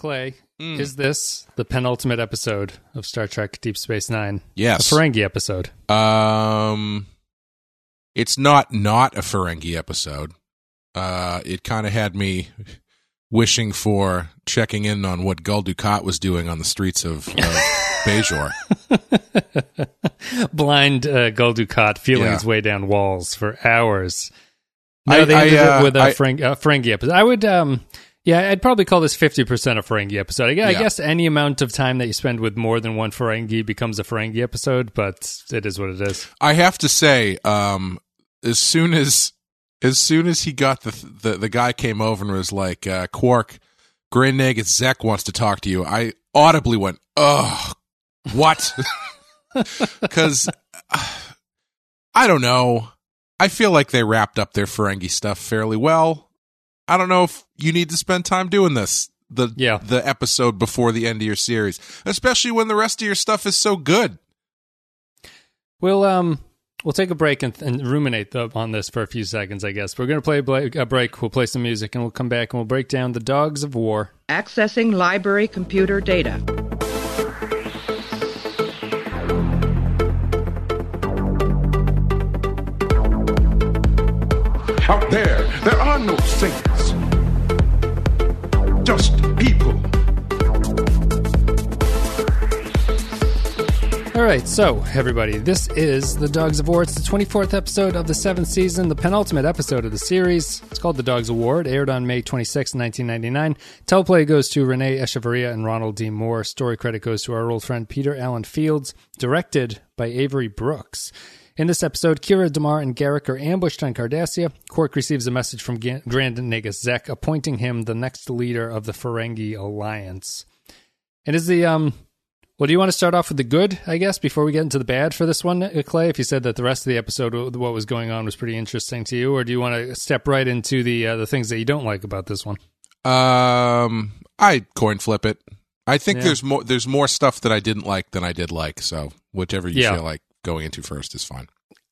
Clay, Mm. is this the penultimate episode of Star Trek Deep Space Nine? Yes. A Ferengi episode. Um, it's not not a Ferengi episode. Uh, it kind of had me wishing for checking in on what Gul Dukat was doing on the streets of, of Bajor. Blind uh, Gul Dukat feeling Yeah. his way down walls for hours. No, I- they I, ended uh, it with a I- Fereng- uh, Ferengi episode. I would, um, yeah, I'd probably call this 50% a Ferengi episode. I gue- I guess any amount of time that you spend with more than one Ferengi becomes a Ferengi episode, but it is what it is. I have to say, um, as soon as as soon as he got the the, the guy came over and was like, uh, "Quark, Grand Nagus Zek wants to talk to you," I audibly went, "Ugh, what?" Because I don't know. I feel like they wrapped up their Ferengi stuff fairly well. I don't know if you need to spend time doing this. The Yeah. the episode before the end of your series, especially when the rest of your stuff is so good. We'll um we'll take a break and, and ruminate th- on this for a few seconds. I guess we're gonna play a, bla- a break. We'll play some music and we'll come back and we'll break down the Dogs of War. Accessing library computer data. Out there, there are no saints. Just people. All right, so everybody, this is the Dogs of War. It's the 24th episode of the seventh season, the penultimate episode of the series. It's called The Dogs. It aired on May 26, 1999. Teleplay goes to Renee Echevarria and Ronald D. Moore. Story credit goes to our old friend Peter Allen Fields. Directed by Avery Brooks. In this episode, Kira, Damar, and Garak are ambushed on Cardassia. Quark receives a message from Grand Nagus Zek, appointing him the next leader of the Ferengi Alliance. And is the um well, do you want to start off with the good, I guess, before we get into the bad for this one, uh, Clay? If you said that the rest of the episode, uh, what was going on, was pretty interesting to you, or do you want to step right into the uh, the things that you don't like about this one? Um, I coin flip it. I think Yeah. there's more. There's more stuff that I didn't like than I did like. So whichever you Yeah. feel like going into first is fine.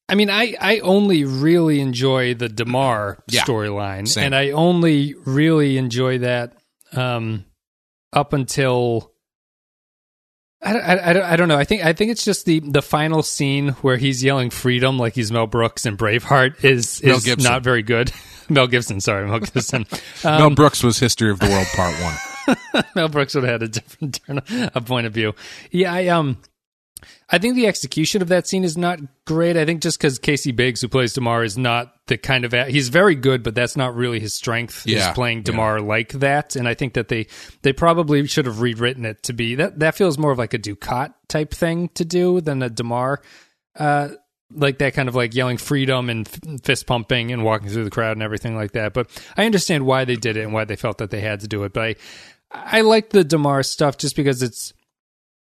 I mean, I, I only really enjoy the Damar Yeah. storyline, and I only really enjoy that um, up until I, don't- I, I, don't- know. I think I think it's just the the final scene where he's yelling freedom like he's Mel Brooks and Braveheart is is not very good. Mel Gibson, sorry, Mel Gibson. Um, Mel Brooks was History of the World Part One. Mel Brooks would have had a different turn, a point of view. Yeah, I um, I think the execution of that scene is not great. I think just because Casey Biggs, who plays Damar, is not the kind of he's very good, but that's not really his strength. Yeah, is playing Damar like that, and I think that they they probably should have rewritten it to be that that feels more of like a Dukat type thing to do than a Damar. Uh, like that kind of like yelling freedom and f- fist pumping and walking through the crowd and everything like that. But I understand why they did it and why they felt that they had to do it. But I, I like the Damar stuff just because it's,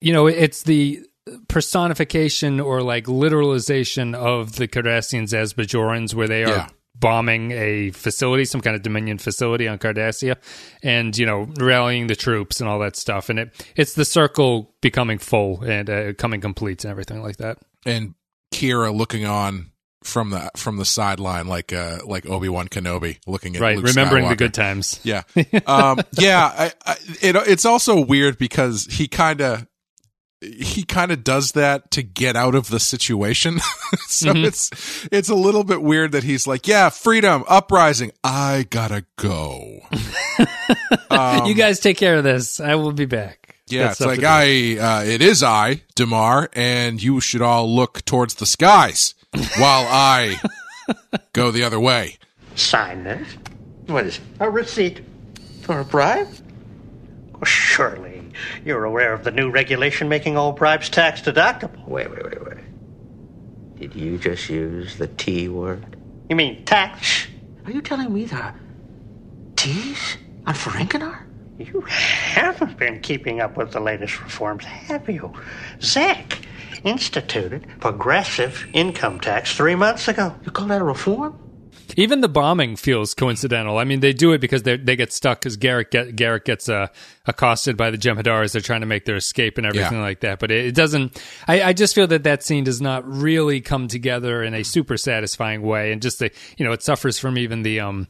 you know, it's the personification or like literalization of the Cardassians as Bajorans, where they are Yeah. bombing a facility, some kind of Dominion facility on Cardassia, and you know, rallying the troops and all that stuff. And it it's the circle becoming full and uh, coming complete and everything like that. and Kira looking on from the from the sideline like uh like Obi Wan Kenobi looking at Right, Luke remembering the good times. Yeah, um, yeah. I, I, it, it's also weird because he kind of he kind of does that to get out of the situation. so Mhm. it's it's a little bit weird that he's like, "Yeah, freedom, uprising. I gotta go." Um, you guys take care of this. I will be back. Yeah, Got it's like. I. Uh, it is I, Damar, and you should all look towards the skies while I go the other way. Sign this. What is it? A receipt for a bribe? Well, surely you're aware of the new regulation making all bribes tax deductible. Wait, wait, wait, wait. Did you just use the T word? You mean tax? Are you telling me the T's on Ferenginar? You haven't been keeping up with the latest reforms, have you? Zek instituted progressive income tax three months ago. You call that a reform? Even the bombing feels coincidental. I mean, they do it because they they get stuck because Garak get, Garak gets uh, accosted by the Jem'Hadar as they're trying to make their escape and everything Yeah. like that. But it, it doesn't. I, I just feel that that scene does not really come together in a super satisfying way, and just the you know it suffers from even the um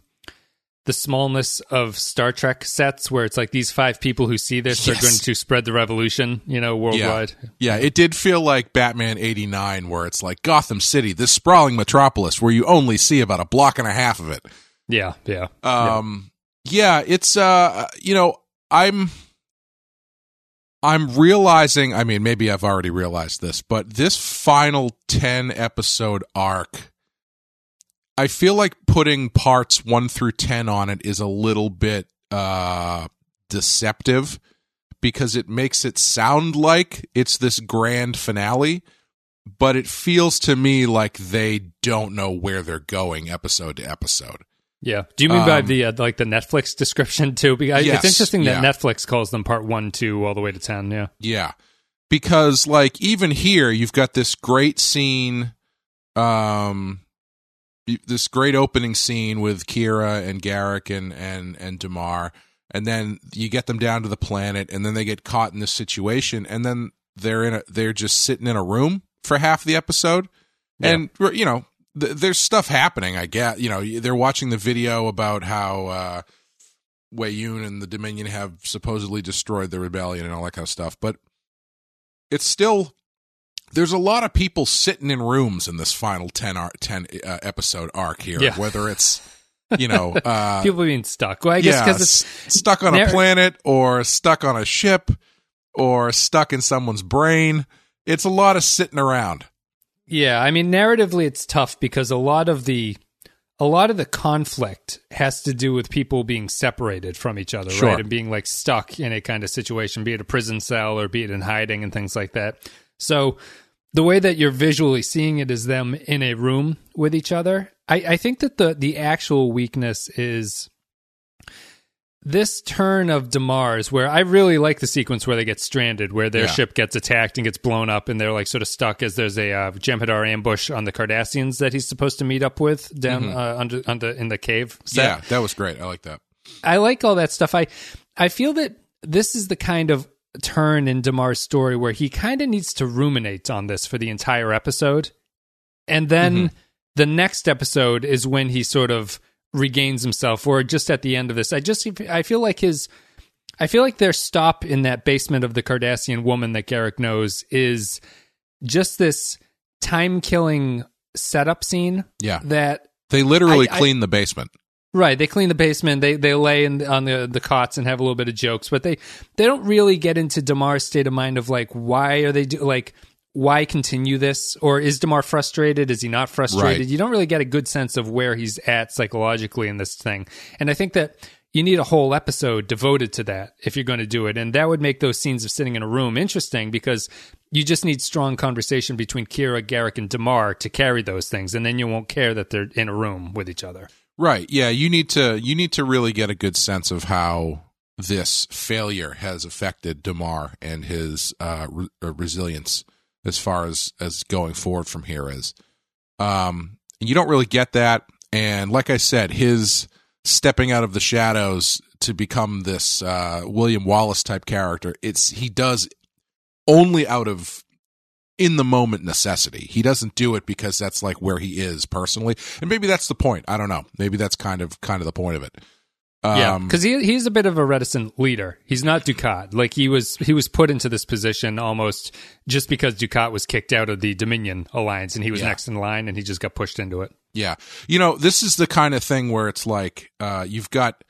the smallness of Star Trek sets, where it's like these five people who see this Yes. are going to spread the revolution, you know, worldwide. Yeah, it did feel like Batman 89, where it's like Gotham City, this sprawling metropolis where you only see about a block and a half of it. Yeah, yeah. Um, yeah, it's, uh, you know, I'm, I'm realizing, I mean, maybe I've already realized this, but this final 10 episode arc, I feel like putting parts one through 10 on it is a little bit, uh, deceptive because it makes it sound like it's this grand finale, but it feels to me like they don't know where they're going episode to episode. Yeah. Do you mean by Um, the uh, like the Netflix description too? Because Yes, it's interesting that yeah. Netflix calls them part one, two, all the way to ten. Yeah. Yeah. Because like even here you've got this great scene um this great opening scene with Kira and Garak and and and Damar and then you get them down to the planet and then they get caught in this situation and then they're in a they're just sitting in a room for half the episode. And you know th- there's stuff happening I get you know they're watching the video about how uh Weyoun and the Dominion have supposedly destroyed the rebellion and all that kind of stuff, but it's still there's a lot of people sitting in rooms in this final 10, ar- 10 uh, episode arc here, Yeah. whether it's you know uh, People being stuck. Well, I guess yeah, it's s- stuck on a planet or stuck on a ship or stuck in someone's brain. It's a lot of sitting around. Yeah, I mean narratively it's tough because a lot of the a lot of the conflict has to do with people being separated from each other, Sure. right? And being like stuck in a kind of situation, be it a prison cell or be it in hiding and things like that. So the way that you're visually seeing it is them in a room with each other. I, I think that the the actual weakness is this turn of Damar's where I really like the sequence where they get stranded, where their Yeah. ship gets attacked and gets blown up, and they're like sort of stuck as there's a uh, Jem'Hadar ambush on the Cardassians that he's supposed to meet up with down uh, under under in the cave. set. Yeah, that was great. I like that. I like all that stuff. I I feel that this is the kind of turn in Damar's story where he kind of needs to ruminate on this for the entire episode. And then mm-hmm. the next episode is when he sort of regains himself or just at the end of this. I just I feel like his I feel like their stop in that basement of the Cardassian woman that Garak knows is just this time-killing setup scene Yeah. that They literally I- I- the basement. Right, they clean the basement. They they lay in on the the cots and have a little bit of jokes, but they they don't really get into Damar's state of mind of like why are they do like why continue this or is Damar frustrated? Is he not frustrated? Right. You don't really get a good sense of where he's at psychologically in this thing, and I think that you need a whole episode devoted to that if you're going to do it, and that would make those scenes of sitting in a room interesting because you just need strong conversation between Kira, Garak, and Damar to carry those things, and then you won't care that they're in a room with each other. Right. Yeah, you need to you need to really get a good sense of how this failure has affected Damar and his uh, re- uh, resilience as far as as going forward from here is. Um, and you don't really get that, and like I said, his stepping out of the shadows to become this uh, William Wallace type character. It's he does only out of in the moment necessity. He doesn't do it because that's like where he is personally, and maybe that's the point. I don't know. Maybe that's kind of kind of the point of it. Yeah, Um, because he he's a bit of a reticent leader. He's not Dukat. Like he was he was put into this position almost just because Dukat was kicked out of the Dominion alliance, and he was Yeah. next in line, and he just got pushed into it. Yeah. You know, this is the kind of thing where it's like uh you've got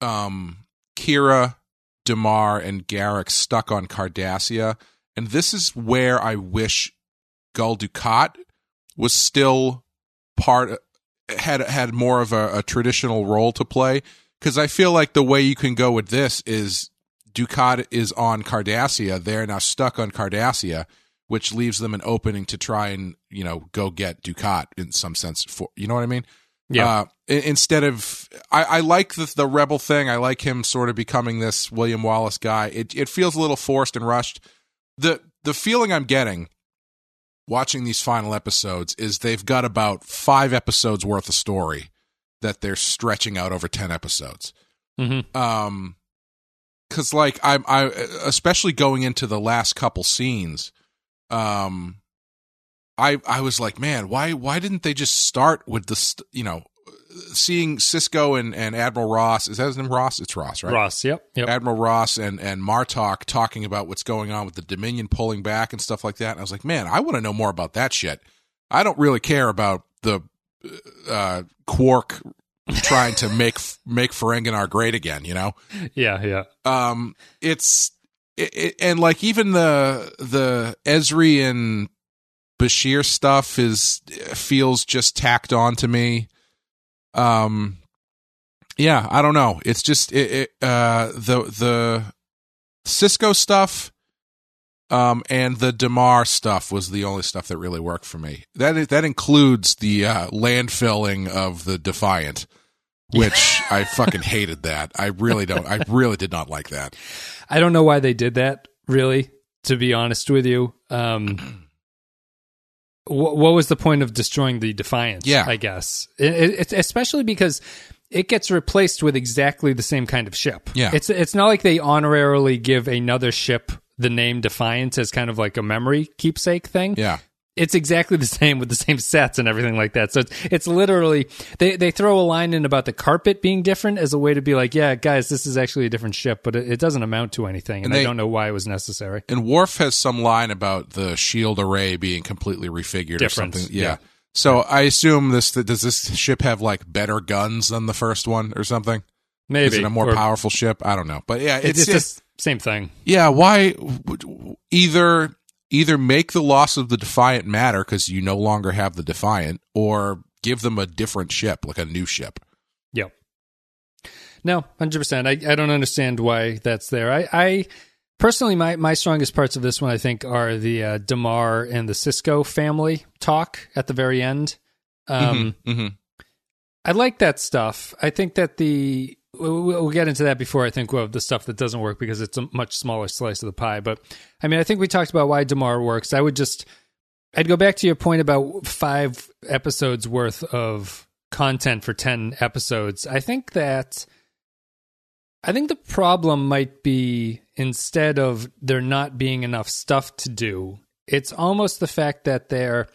um Kira, Damar, and Garak stuck on Cardassia, and this is where I wish Gul Dukat was still part had had more of a, a traditional role to play. Because I feel like the way you can go with this is Dukat is on Cardassia. They're now stuck on Cardassia, which leaves them an opening to try and you know go get Dukat in some sense. For you know what I mean? Yeah. Uh, instead of, I, I like the the rebel thing. I like him sort of becoming this William Wallace guy. It it feels a little forced and rushed. The The feeling I'm getting watching these final episodes is they've got about five episodes worth of story that they're stretching out over ten episodes Mm-hmm. um because like i'm i especially going into the last couple scenes um i i was like man why why didn't they just start with the st- you know seeing Sisko and, and Admiral Ross is that his name Ross? It's Ross, right? Ross. Yep. Yep. Admiral Ross and and Martok talking about what's going on with the Dominion pulling back and stuff like that. And I was like, man, I want to know more about that shit. I don't really care about the uh, Quark trying to make make Ferenginar great again. You know, yeah. Yeah. um, it's it, it, and like even the the Ezri and Bashir stuff is feels just tacked on to me. Um, yeah, I don't know. It's just it, it uh the the Sisko stuff um and the Damar stuff was the only stuff that really worked for me. That that includes the uh landfilling of the Defiant, which I fucking hated that. I really don't I really did not like that. I don't know why they did that, really, to be honest with you. Um, what, what was the point of destroying the Defiance? Yeah. I guess. It, it, especially because it gets replaced with exactly the same kind of ship. Yeah. It's, it's not like they honorarily give another ship the name Defiance as kind of like a memory keepsake thing Yeah. It's exactly the same with the same sets and everything like that. So it's, it's literally they they throw a line in about the carpet being different as a way to be like, yeah, guys, this is actually a different ship, but it, it doesn't amount to anything, and, And I don't know why it was necessary. And Worf has some line about the shield array being completely refigured or something. Yeah. yeah. So I assume this does this ship have like better guns than the first one or something? Maybe Is it a more Or- powerful ship? I don't know. But yeah, It's, it's, just same thing. yeah. Why either either make the loss of the Defiant matter because you no longer have the Defiant, or give them a different ship, like a new ship. Yep. No, hundred percent. I I don't understand why that's there. I I personally my my strongest parts of this one I think are the uh, Damar and the Sisko family talk at the very end. Um, hmm I like that stuff. I think that the we'll, get into that before I think of the stuff that doesn't work because it's a much smaller slice of the pie. But I mean, I think we talked about why Damar works. I would just I'd go back to your point about five episodes worth of content for ten episodes. I think that I think the problem might be instead of there not being enough stuff to do, it's almost the fact that they're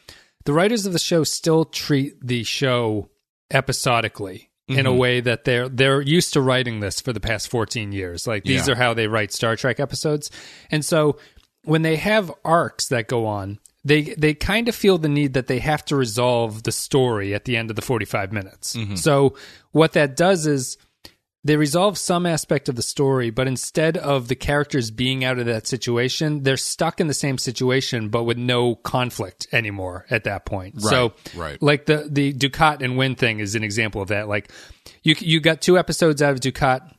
the writers of the show still treat the show episodically in a mm-hmm. way that they're they're used to writing this for the past 14 years. Like these Yeah. are how they write Star Trek episodes. And so when they have arcs that go on, they they kind of feel the need that they have to resolve the story at the end of the 45 minutes. Mm-hmm. So what that does is they resolve some aspect of the story, but instead of the characters being out of that situation, they're stuck in the same situation, but with no conflict anymore at that point. so, right. like the the Dukat and Win thing is an example of that. Like you you got two episodes out of Dukat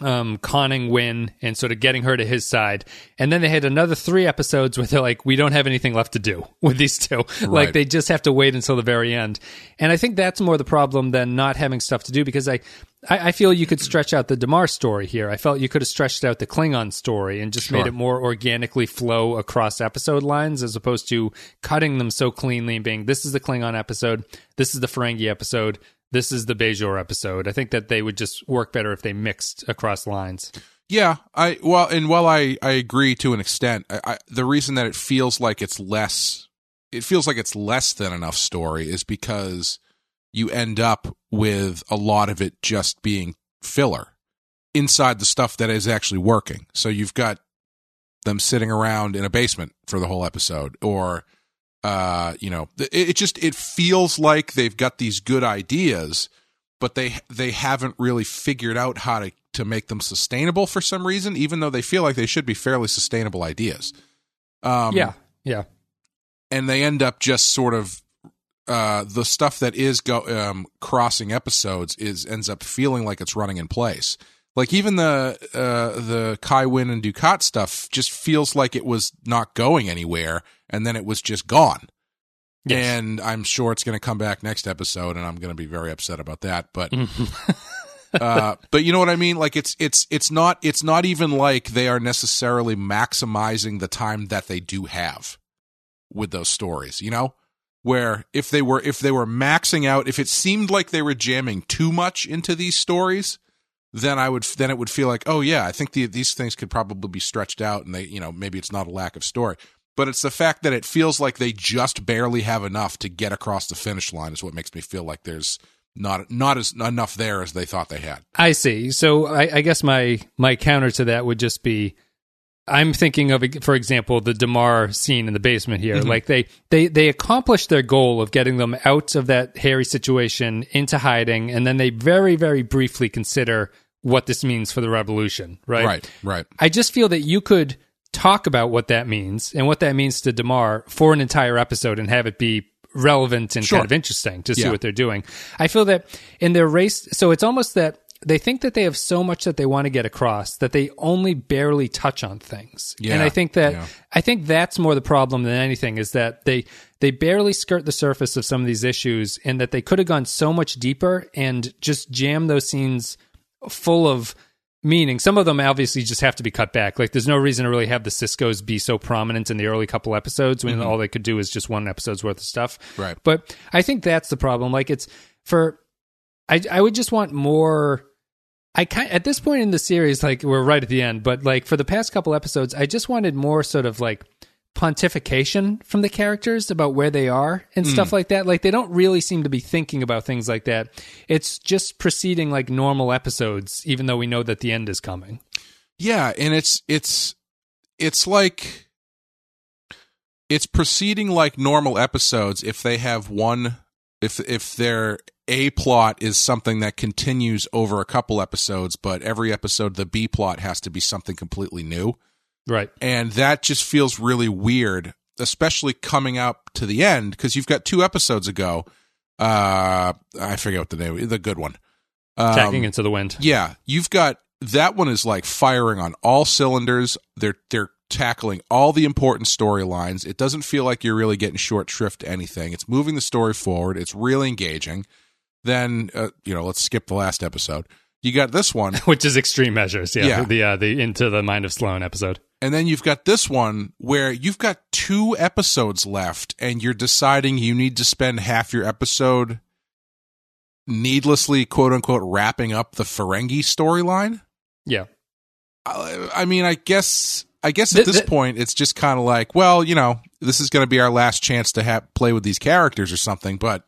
um, conning Win and sort of getting her to his side. And then they had another three episodes where they're like, we don't have anything left to do with these two. Like they just have to wait until the very end. And I think that's more the problem than not having stuff to do because I, I, I feel you could stretch out the Damar story here. I felt you could have stretched out the Klingon story and just made it more organically flow across episode lines as opposed to cutting them so cleanly and being, this is the Klingon episode, this is the Ferengi episode, this is the Bajor episode. I think that they would just work better if they mixed across lines. Yeah, I well, and while I I agree to an extent, I, I, the reason that it feels like it's less, it feels like it's less than enough story is because you end up with a lot of it just being filler inside the stuff that is actually working. So you've got them sitting around in a basement for the whole episode, or uh, you know, it, it just it feels like they've got these good ideas but they they haven't really figured out how to to make them sustainable for some reason, even though they feel like they should be fairly sustainable ideas. Um, yeah, yeah. and they end up just sort of uh, the stuff that is go um, crossing episodes is ends up feeling like it's running in place. Like even the uh, the Kai Win and Dukat stuff just feels like it was not going anywhere, and then it was just gone. Yes. And I'm sure it's going to come back next episode, and I'm going to be very upset about that. But uh, but you know what I mean? Like it's it's it's not it's not even like they are necessarily maximizing the time that they do have with those stories. You know, where if they were if they were maxing out, if it seemed like they were jamming too much into these stories, then I would then it would feel like oh yeah, I think the, these things could probably be stretched out, and they you know maybe it's not a lack of story. But it's the fact that it feels like they just barely have enough to get across the finish line is what makes me feel like there's not not as enough there as they thought they had. I see. So I, I guess my my counter to that would just be, I'm thinking of, for example, the Damar scene in the basement here. Mm-hmm. Like they they they accomplished their goal of getting them out of that hairy situation into hiding, and then they very very briefly consider what this means for the revolution. Right. Right, right. I just feel that you could talk about what that means and what that means to Damar for an entire episode and have it be relevant and Sure. kind of interesting to see Yeah. what they're doing. I feel that in their race, so it's almost that they think that they have so much that they want to get across that they only barely touch on things. Yeah, and I think that yeah. I think that's more the problem than anything is that they they barely skirt the surface of some of these issues and that they could have gone so much deeper and just jam those scenes full of meaning. Some of them obviously just have to be cut back. Like there's no reason to really have the Sisko's be so prominent in the early couple episodes when mm-hmm. all they could do is just one episode's worth of stuff. Right. But I think that's the problem. Like it's for I I would just want more I kind at this point in the series, like we're right at the end, but like for the past couple episodes, I just wanted more sort of like pontification from the characters about where they are and hmm. stuff like that. Like they don't really seem to be thinking about things like that. It's just proceeding like normal episodes, even though we know that the end is coming. Yeah, and it's it's it's like it's proceeding like normal episodes if they have one if if their A plot is something that continues over a couple episodes, but every episode the B plot has to be something completely new. Right. And that just feels really weird, especially coming up to the end because you've got two episodes ago. Uh I forget what the name the good one. Um, Tacking into the wind. yeah, you've got that one is like firing on all cylinders. They're they're tackling all the important storylines. It doesn't feel like you're really getting short shrift to anything. It's moving the story forward. It's really engaging. Then uh, you know, let's skip the last episode. You got this one, Which is extreme measures, yeah. Yeah. The uh, the into the mind of Sloan episode. And then you've got this one where you've got two episodes left, and you're deciding you need to spend half your episode needlessly, quote unquote, wrapping up the Ferengi storyline. Yeah. I, I mean, I guess, I guess Th- at this th- point, it's just kind of like, well, you know, this is going to be our last chance to have play with these characters or something. But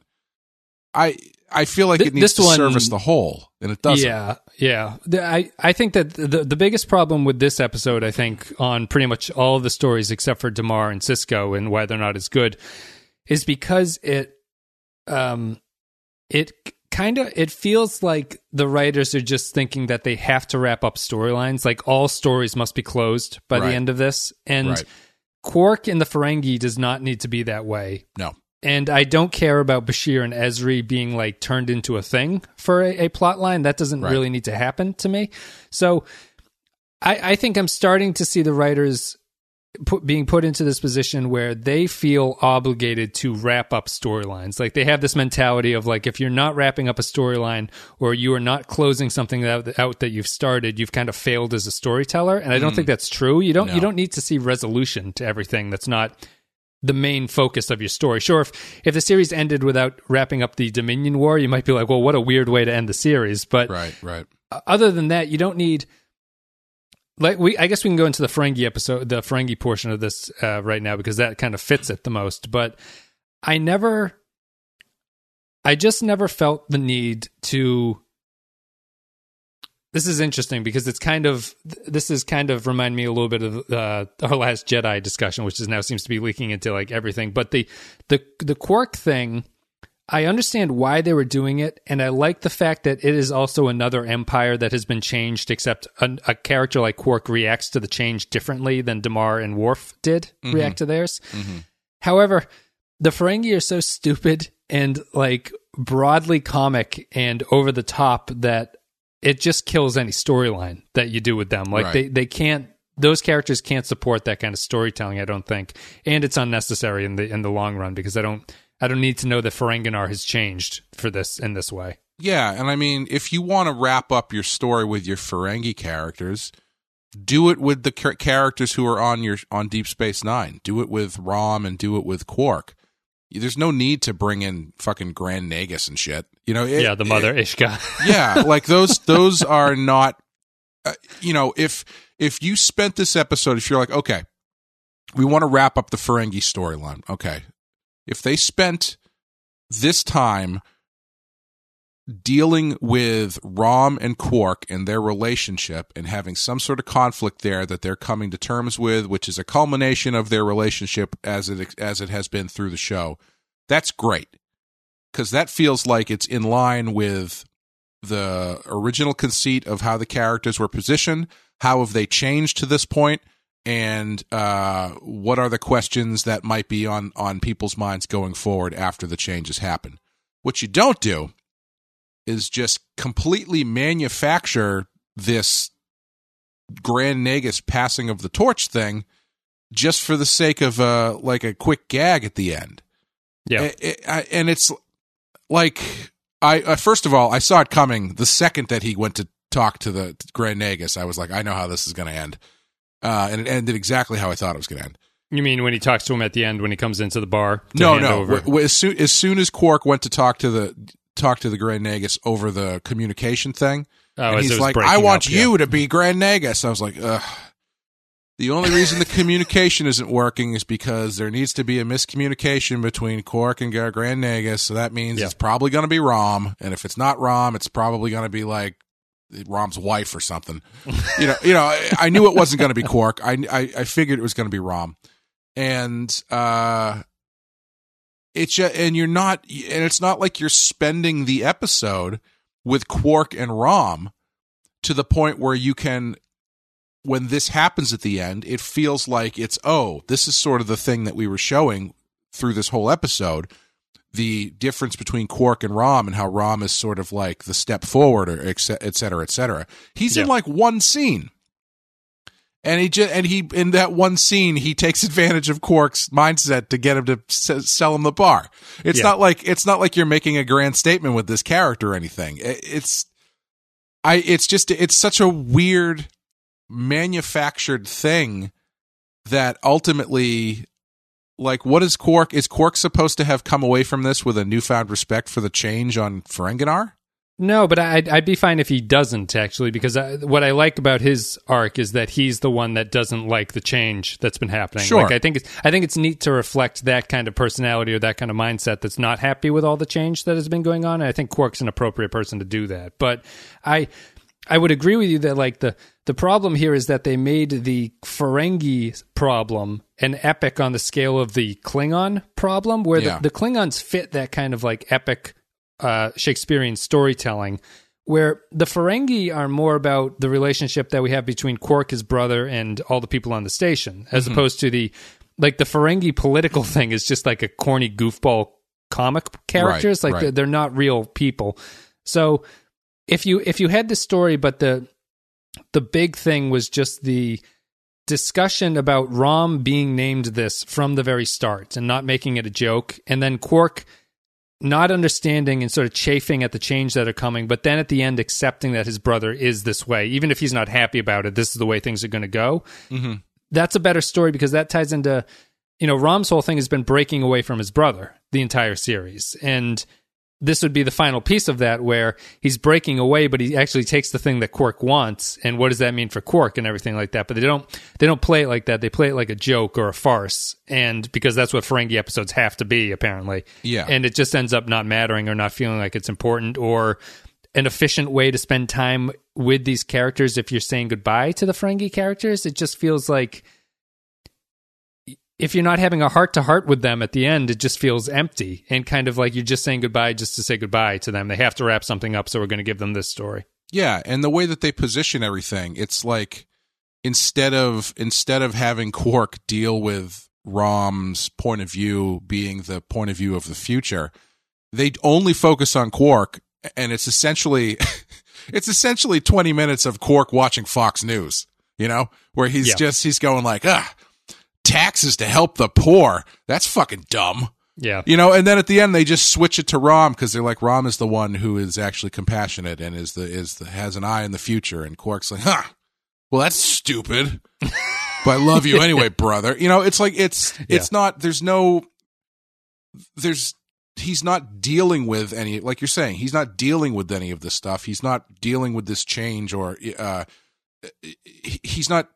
I, I feel like Th- it needs this to one- service the whole, and it doesn't. Yeah, yeah. I I think that the the biggest problem with this episode, I think, on pretty much all of the stories except for Damar and Sisko and why they're not as good, is because it, um, it kind of it feels like the writers are just thinking that they have to wrap up storylines. Like all stories must be closed by Right. the end of this, and Right. Quark and the Ferengi does not need to be that way. No. And I don't care about Bashir and Ezri being like turned into a thing for a, a plot line. That doesn't Right. really need to happen to me. So I, I think I'm starting to see the writers put, being put into this position where they feel obligated to wrap up storylines. Like they have this mentality of like, if you're not wrapping up a storyline or you are not closing something out, out that you've started, you've kind of failed as a storyteller. And I don't hmm. think that's true. You don't, No. you don't need to see resolution to everything that's not the main focus of your story. Sure, if if the series ended without wrapping up the Dominion War, you might be like, well, what a weird way to end the series. But Right, right. other than that, you don't need. Like we, I guess we can go into the Ferengi episode, the Ferengi portion of this uh, right now because that kind of fits it the most. But I never, I just never felt the need to. This is interesting because it's kind of this is kind of remind me a little bit of uh, our last Jedi discussion, which is now seems to be leaking into like everything. But the the the Quark thing, I understand why they were doing it, and I like the fact that it is also another empire that has been changed. Except a, a character like Quark reacts to the change differently than Damar and Worf did react to theirs. However, the Ferengi are so stupid and like broadly comic and over the top that it just kills any storyline that you do with them. Like Right. they they can't those characters can't support that kind of storytelling, I don't think. And it's unnecessary in the in the long run because I don't I don't need to know that Ferenginar has changed for this in this way. Yeah, and I mean, if you want to wrap up your story with your Ferengi characters, do it with the characters who are on your on Deep Space Nine. Do it with Rom and do it with Quark. There's no need to bring in fucking Grand Nagus and shit. You know, it- yeah, the mother Ishka. yeah, like those those are not. Uh, you know, if if you spent this episode, if you're like, okay, we want to wrap up the Ferengi storyline. Okay, if they spent this time dealing with Rom and Quark and their relationship and having some sort of conflict there that they're coming to terms with, which is a culmination of their relationship as it as it has been through the show. That's great because that feels like it's in line with the original conceit of how the characters were positioned. How have they changed to this point? And uh, what are the questions that might be on on people's minds going forward after the changes happen? What you don't do is just completely manufacture this Grand Nagus passing of the torch thing just for the sake of uh like a quick gag at the end. Yeah. It- it- I- and it's like I uh, first of all I saw it coming the second that he went to talk to the Grand Nagus. I was like, I know how this is going to end, uh, and it ended exactly how I thought it was going to end. You mean when he talks to him at the end when he comes into the bar? to No, no. over- W- w- as soon as soon as Quark went to talk to the talk to the Grand Nagus over the communication thing, Oh, and he's like, "I want up, yeah. you to be Grand Nagus." I was like, Ugh. The only reason the communication isn't working is because there needs to be a miscommunication between Quark and Gar- Grand Nagus. So that means Yeah. it's probably going to be Rom, and if it's not Rom, it's probably going to be like Rom's wife or something. you know, you know. I, I knew it wasn't going to be Quark. I, I I figured it was going to be Rom, and uh, it's just, and you're not, and it's not like you're spending the episode with Quark and Rom to the point where you can when this happens at the end it feels like it's oh this is sort of the thing that we were showing through this whole episode the difference between Quark and Rom and how Rom is sort of like the step forward or et ce- et cetera et cetera. He's in like one scene and he just and he in that one scene he takes advantage of Quark's mindset to get him to s- sell him the bar. It's Yeah. not like it's not like you're making a grand statement with this character or anything. It's I it's just it's such a weird manufactured thing that ultimately like what is Quark is Quark supposed to have come away from this with a newfound respect for the change on Ferenginar? No, but I'd, I'd be fine if he doesn't actually, because I, what I like about his arc is that he's the one that doesn't like the change that's been happening. Sure. Like, I think it's I think it's neat to reflect that kind of personality or that kind of mindset that's not happy with all the change that has been going on. And I think Quark's an appropriate person to do that. But I I would agree with you that like the the problem here is that they made the Ferengi problem an epic on the scale of the Klingon problem, where Yeah. the, the Klingons fit that kind of like epic uh, Shakespearean storytelling, where the Ferengi are more about the relationship that we have between Quark, his brother, and all the people on the station, as opposed to the like the Ferengi political thing is just like a corny goofball comic characters. like right. they're, they're not real people. So if you if you had the story, but the the big thing was just the discussion about Rom being named this from the very start and not making it a joke, and then Quark not understanding and sort of chafing at the change that are coming, but then at the end accepting that his brother is this way, even if he's not happy about it. This is the way things are going to go. Mm-hmm. That's a better story because that ties into, you know, Rom's whole thing has been breaking away from his brother the entire series, and this would be the final piece of that where he's breaking away, but he actually takes the thing that Quark wants, and what does that mean for Quark and everything like that. But they don't they don't play it like that. They play it like a joke or a farce, and because that's what Ferengi episodes have to be apparently. Yeah. and it just ends up not mattering or not feeling like it's important or an efficient way to spend time with these characters if you're saying goodbye to the Ferengi characters. It just feels like if you're not having a heart to heart with them at the end, it just feels empty and kind of like you're just saying goodbye just to say goodbye to them. They have to wrap something up, so we're going to give them this story. Yeah, and the way that they position everything, it's like instead of instead of having Quark deal with Rom's point of view being the point of view of the future, they only focus on Quark and it's essentially it's essentially 20 minutes of Quark watching Fox News, you know, where he's Yeah. just he's going like, "Ah, taxes to help the poor. That's fucking dumb." Yeah. You know, and then at the end they just switch it to Rom because they're like Rom is the one who is actually compassionate and is the is the has an eye in the future, and Quark's like, huh, well that's stupid, but I love you anyway, brother. You know, it's like it's it's not. There's no. There's he's not dealing with any like you're saying he's not dealing with any of this stuff. He's not dealing with this change or uh, he's not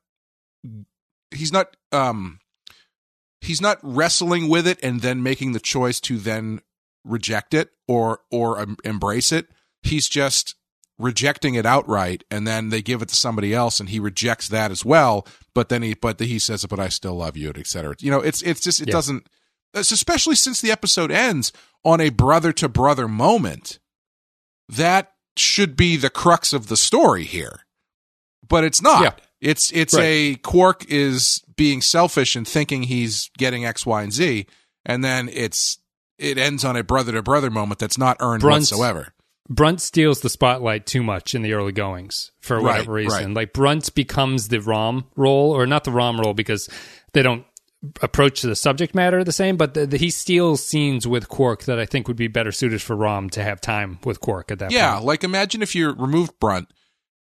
he's not um he's not wrestling with it and then making the choice to then reject it or or um, embrace it he's just rejecting it outright and then they give it to somebody else and he rejects that as well but then he but he says but i still love you et cetera you know it's it's just it Yeah. doesn't especially since the episode ends on a brother to brother moment that should be the crux of the story here but it's not Yeah. It's it's Right. a quark is being selfish and thinking he's getting x y and z and then it's it ends on a brother to brother moment that's not earned Brunt's- whatsoever Brunt steals the spotlight too much in the early goings for Right, whatever reason. right. Like Brunt becomes the Rom role, or not the Rom role because they don't approach the subject matter the same, but the, the, he steals scenes with Quark that I think would be better suited for Rom to have time with Quark at that Yeah, point. like imagine if you removed Brunt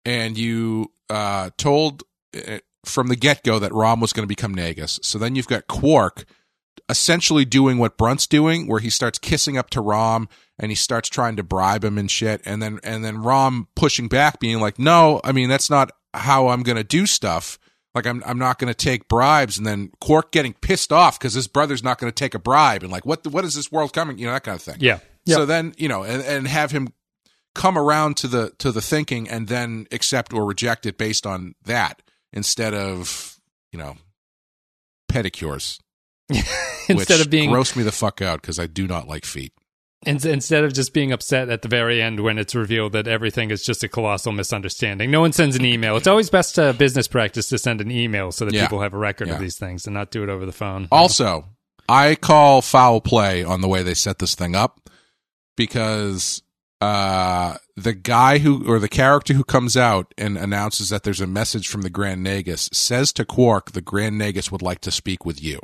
and you uh, told uh, from the get go that Rom was going to become Nagus. So then you've got Quark essentially doing what Brunt's doing, where he starts kissing up to Rom and he starts trying to bribe him and shit, and then and then Rom pushing back, being like, "No, I mean that's not how I'm going to do stuff." Like I'm, I'm not going to take bribes, and then Quark getting pissed off because his brother's not going to take a bribe, and like, what, the, what is this world coming? You know that kind of thing. Yeah. So then you know, and, and have him come around to the to the thinking, and then accept or reject it based on that, instead of you know pedicures. instead of being gross me the fuck out because I do not like feet. in- instead of just being upset at the very end when it's revealed that everything is just a colossal misunderstanding. No one sends an email. It's always best uh, business practice to send an email so that Yeah. people have a record Yeah. of these things and not do it over the phone. Also, I call foul play on the way they set this thing up because uh, the guy who or the character who comes out and announces that there's a message from the Grand Nagus says to Quark, "The Grand Nagus would like to speak with you."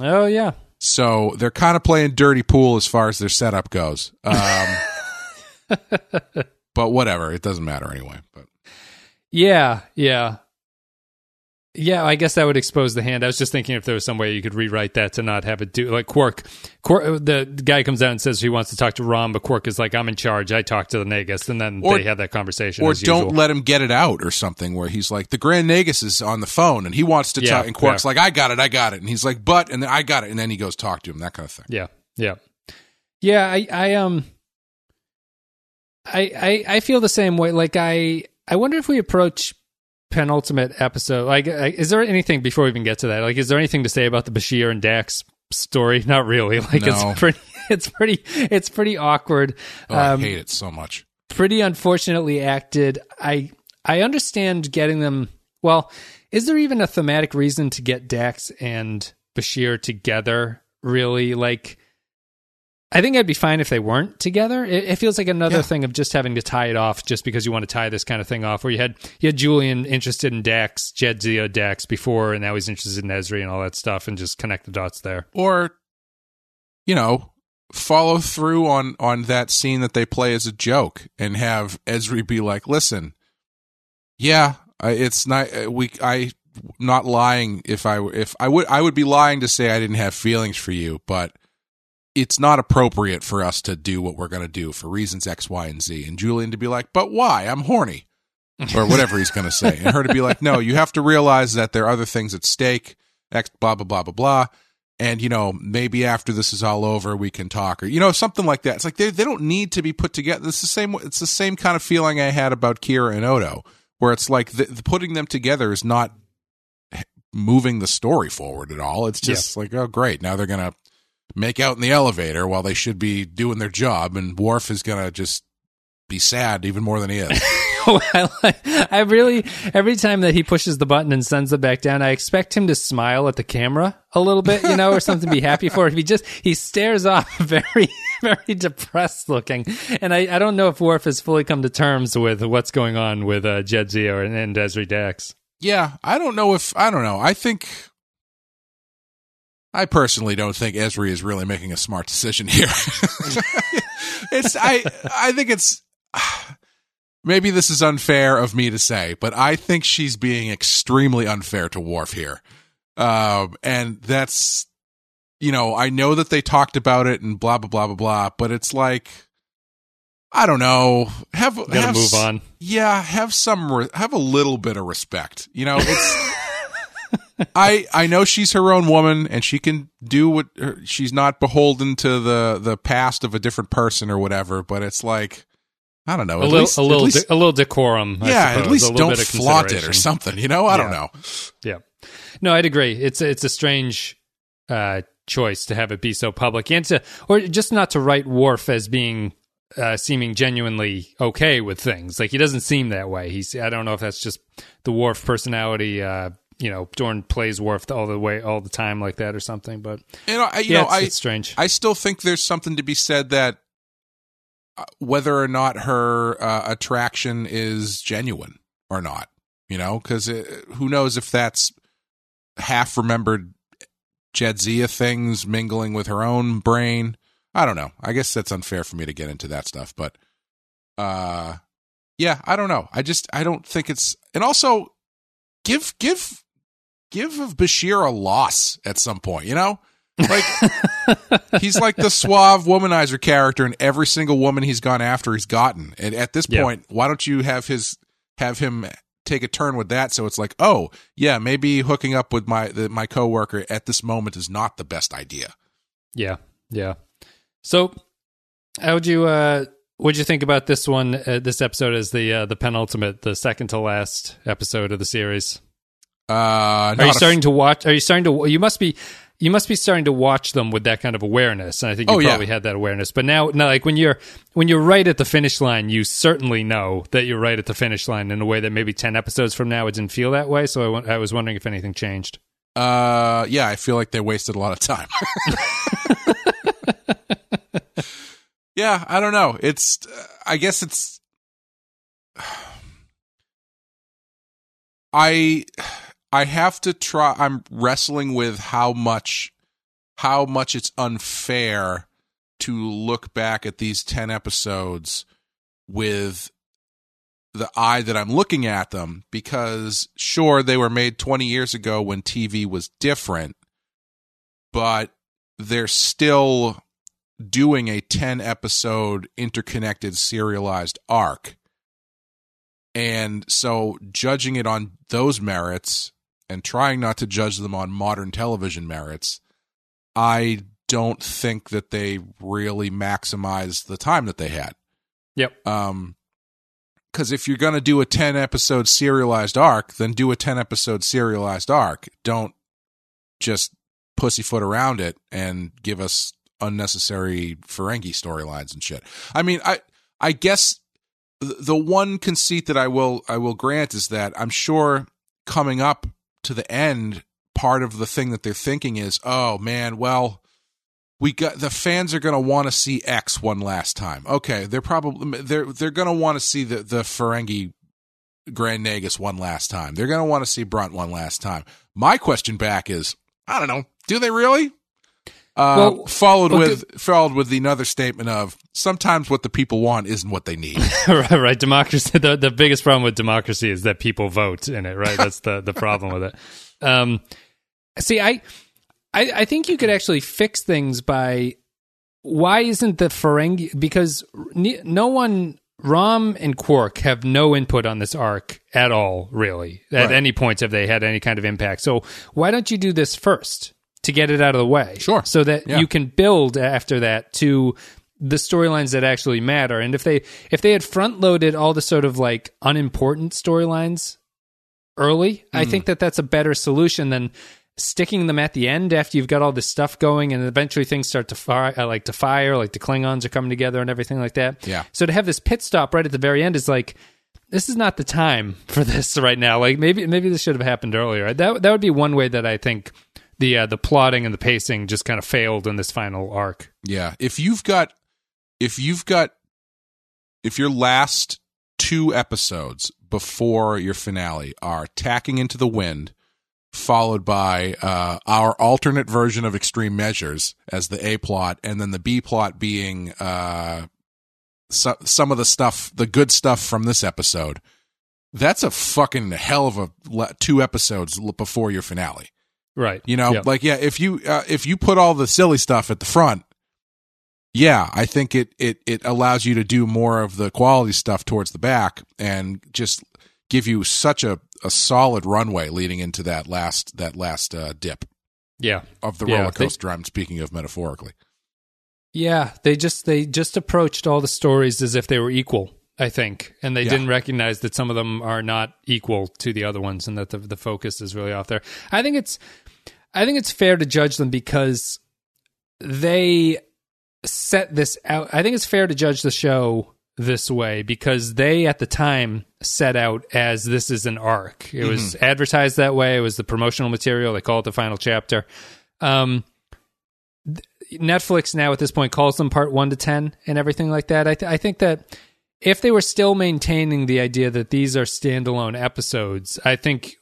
Oh yeah. So they're kind of playing dirty pool as far as their setup goes. Um, but whatever, it doesn't matter anyway. But Yeah, yeah. Yeah, I guess that would expose the hand. I was just thinking if there was some way you could rewrite that to not have it do like Quark. Quark the, the guy comes out and says he wants to talk to Rom, but Quark is like, "I'm in charge. I talk to the Nagus," and then Or- they have that conversation. or don't usual. let him get it out or something where he's like the grand nagus is on the phone and he wants to Yeah, talk and quark's yeah. like i got it i got it and he's like but and then i got it and then he goes talk to him that kind of thing Yeah, yeah, yeah. I, I um, I, I, I feel the same way. Like I, I wonder if we approach penultimate episode. Like, uh, is there anything before we even get to that? Like, is there anything to say about the Bashir and Dax story? Not really. Like, No. it's pretty, it's pretty, it's pretty awkward. oh i um, hate it so much pretty unfortunately acted. I I understand getting them. Well, is there even a thematic reason to get Dax and Bashir together? Really, like. I think I'd be fine if they weren't together. It, it feels like another Yeah. thing of just having to tie it off, just because you want to tie this kind of thing off. Where you had you had Julian interested in Dax, Jadzia Dax before, and now he's interested in Ezri and all that stuff, and just connect the dots there. or you know follow through on on that scene that they play as a joke and have Ezri be like listen yeah I, it's not uh, we i not lying if i if i would i would be lying to say i didn't have feelings for you but it's not appropriate for us to do what we're going to do for reasons X, Y, and Z. And Julian to be like, but why? I'm horny. Or whatever he's going to say. And her to be like, no, you have to realize that there are other things at stake, X, blah, blah, blah, blah, blah. And, you know, maybe after this is all over, we can talk or, you know, something like that. It's like they, they don't need to be put together. It's the same, it's the same kind of feeling I had about Kira and Odo, where it's like the, the putting them together is not moving the story forward at all. It's just like, oh, great. Now they're going to make out in the elevator while they should be doing their job, and Worf is gonna just be sad even more than he is. I, really every time that he pushes the button and sends it back down, I expect him to smile at the camera a little bit, you know, or something to be happy for. If he just he stares off very very depressed looking, and I, I don't know if Worf has fully come to terms with what's going on with uh, Jadzia and, and Desri Dax. yeah, I don't know if I don't know. I think I personally don't think Ezri is really making a smart decision here. it's I I think it's maybe this is unfair of me to say, but I think she's being extremely unfair to Worf here. Um, and that's you know, I know that they talked about it and blah blah blah blah blah, but it's like I don't know. Have Gotta have move on. Yeah, have some re- have a little bit of respect. You know, it's I I know she's her own woman and she can do what her, she's not beholden to the the past of a different person or whatever, but it's like I don't know. a little, least- a little, least- de- a little decorum. I yeah, suppose, at a least little don't bit of flaunt it or something. You know, I don't know. Yeah. No, I'd agree. It's a, it's a strange uh, choice to have it be so public and to, or just not to write Worf as being uh, seeming genuinely okay with things. Like he doesn't seem that way. He's I don't know if that's just the Worf personality. Uh, you know, Dorn plays Worf all the way, all the time like that or something. But You know, I, you yeah, know, it's, I it's strange. I still think there's something to be said that uh, whether or not her uh, attraction is genuine or not, you know, because who knows if that's half remembered Jadzia things mingling with her own brain. I don't know. I guess that's unfair for me to get into that stuff, but uh, yeah, I don't know. I just I don't think it's and also give give give Bashir a loss at some point, you know. Like he's like the suave womanizer character and every single woman he's gone after he's gotten. And at this point, why don't you have his have him take a turn with that so it's like, "Oh, yeah, maybe hooking up with my the, my coworker at this moment is not the best idea." Yeah, yeah. So, how would you uh what'd you think about this one uh, this episode as the uh, the penultimate, the second to last episode of the series? Uh Are you starting to watch are you starting to you must be you must be starting to watch them with that kind of awareness and I think you Oh, yeah. probably had that awareness. But now now like when you're when you're right at the finish line, you certainly know that you're right at the finish line in a way that maybe 10 episodes from now it didn't feel that way, so I I was wondering if anything changed. Uh, yeah, I feel like they wasted a lot of time. yeah, I don't know. It's, I guess it's, I, I have to try. I'm wrestling with how much, how much it's unfair to look back at these ten episodes with the eye that I'm looking at them because sure they were made 20 years ago when TV was different but they're still doing a 10 episode interconnected serialized arc. And so judging it on those merits and trying not to judge them on modern television merits I don't think that they really maximize the time that they had. Yep. um because if you're going to do a 10 episode serialized arc then do a 10 episode serialized arc. Don't just pussyfoot around it and give us unnecessary ferengi storylines and shit i mean i i guess the one conceit that i will i will grant is that i'm sure coming up to the end part of the thing that they're thinking is oh man well we got the fans are going to want to see X one last time. Okay, they're probably they're they're going to want to see the the Ferengi Grand Nagus one last time. They're going to want to see Brunt one last time. My question back is, I don't know, do they really? Uh, Well, followed well, with followed with the another statement of sometimes what the people want isn't what they need. right, right. Democracy. The, the biggest problem with democracy is that people vote in it. Right. That's the the problem with it. Um, see, I, I, I think you could actually fix things by why isn't the Ferengi because no one. Rom and Quark have no input on this arc at all, really. At Right. any point have they had any kind of impact. So why don't you do this first to get it out of the way? Sure. So that Yeah. you can build after that to the storylines that actually matter. And if they if they had front loaded all the sort of like unimportant storylines early, I think that that's a better solution than sticking them at the end after you've got all this stuff going and eventually things start to fire uh, like to fire like the klingons are coming together and everything like that Yeah. so to have this pit stop right at the very end is like this is not the time for this right now like maybe maybe this should have happened earlier that that would be one way that i think the uh, the plotting and the pacing just kind of failed in this final arc. Yeah, if you've got if you've got if your last two episodes before your finale are tacking into the wind followed by uh, our alternate version of extreme measures as the a plot and then the b plot being uh, so, some of the stuff the good stuff from this episode that's a fucking hell of a two episodes before your finale right you know, Yep. like yeah, if you uh, if you put all the silly stuff at the front, yeah, I think it it it allows you to do more of the quality stuff towards the back and just give you such a, a solid runway leading into that last that last uh, dip yeah of the Yeah, roller they- coaster. I'm speaking of metaphorically. Yeah, they just they just approached all the stories as if they were equal. I think, and they Yeah. didn't recognize that some of them are not equal to the other ones, and that the the focus is really off there. I think it's, I think it's fair to judge them because they set this out. I think it's fair to judge the show this way because they at the time set out as this is an arc. It was advertised that way. It was the promotional material. They call it the final chapter. Um, th- Netflix now at this point calls them part one to ten and everything like that. I, th- I think that if they were still maintaining the idea that these are standalone episodes, I think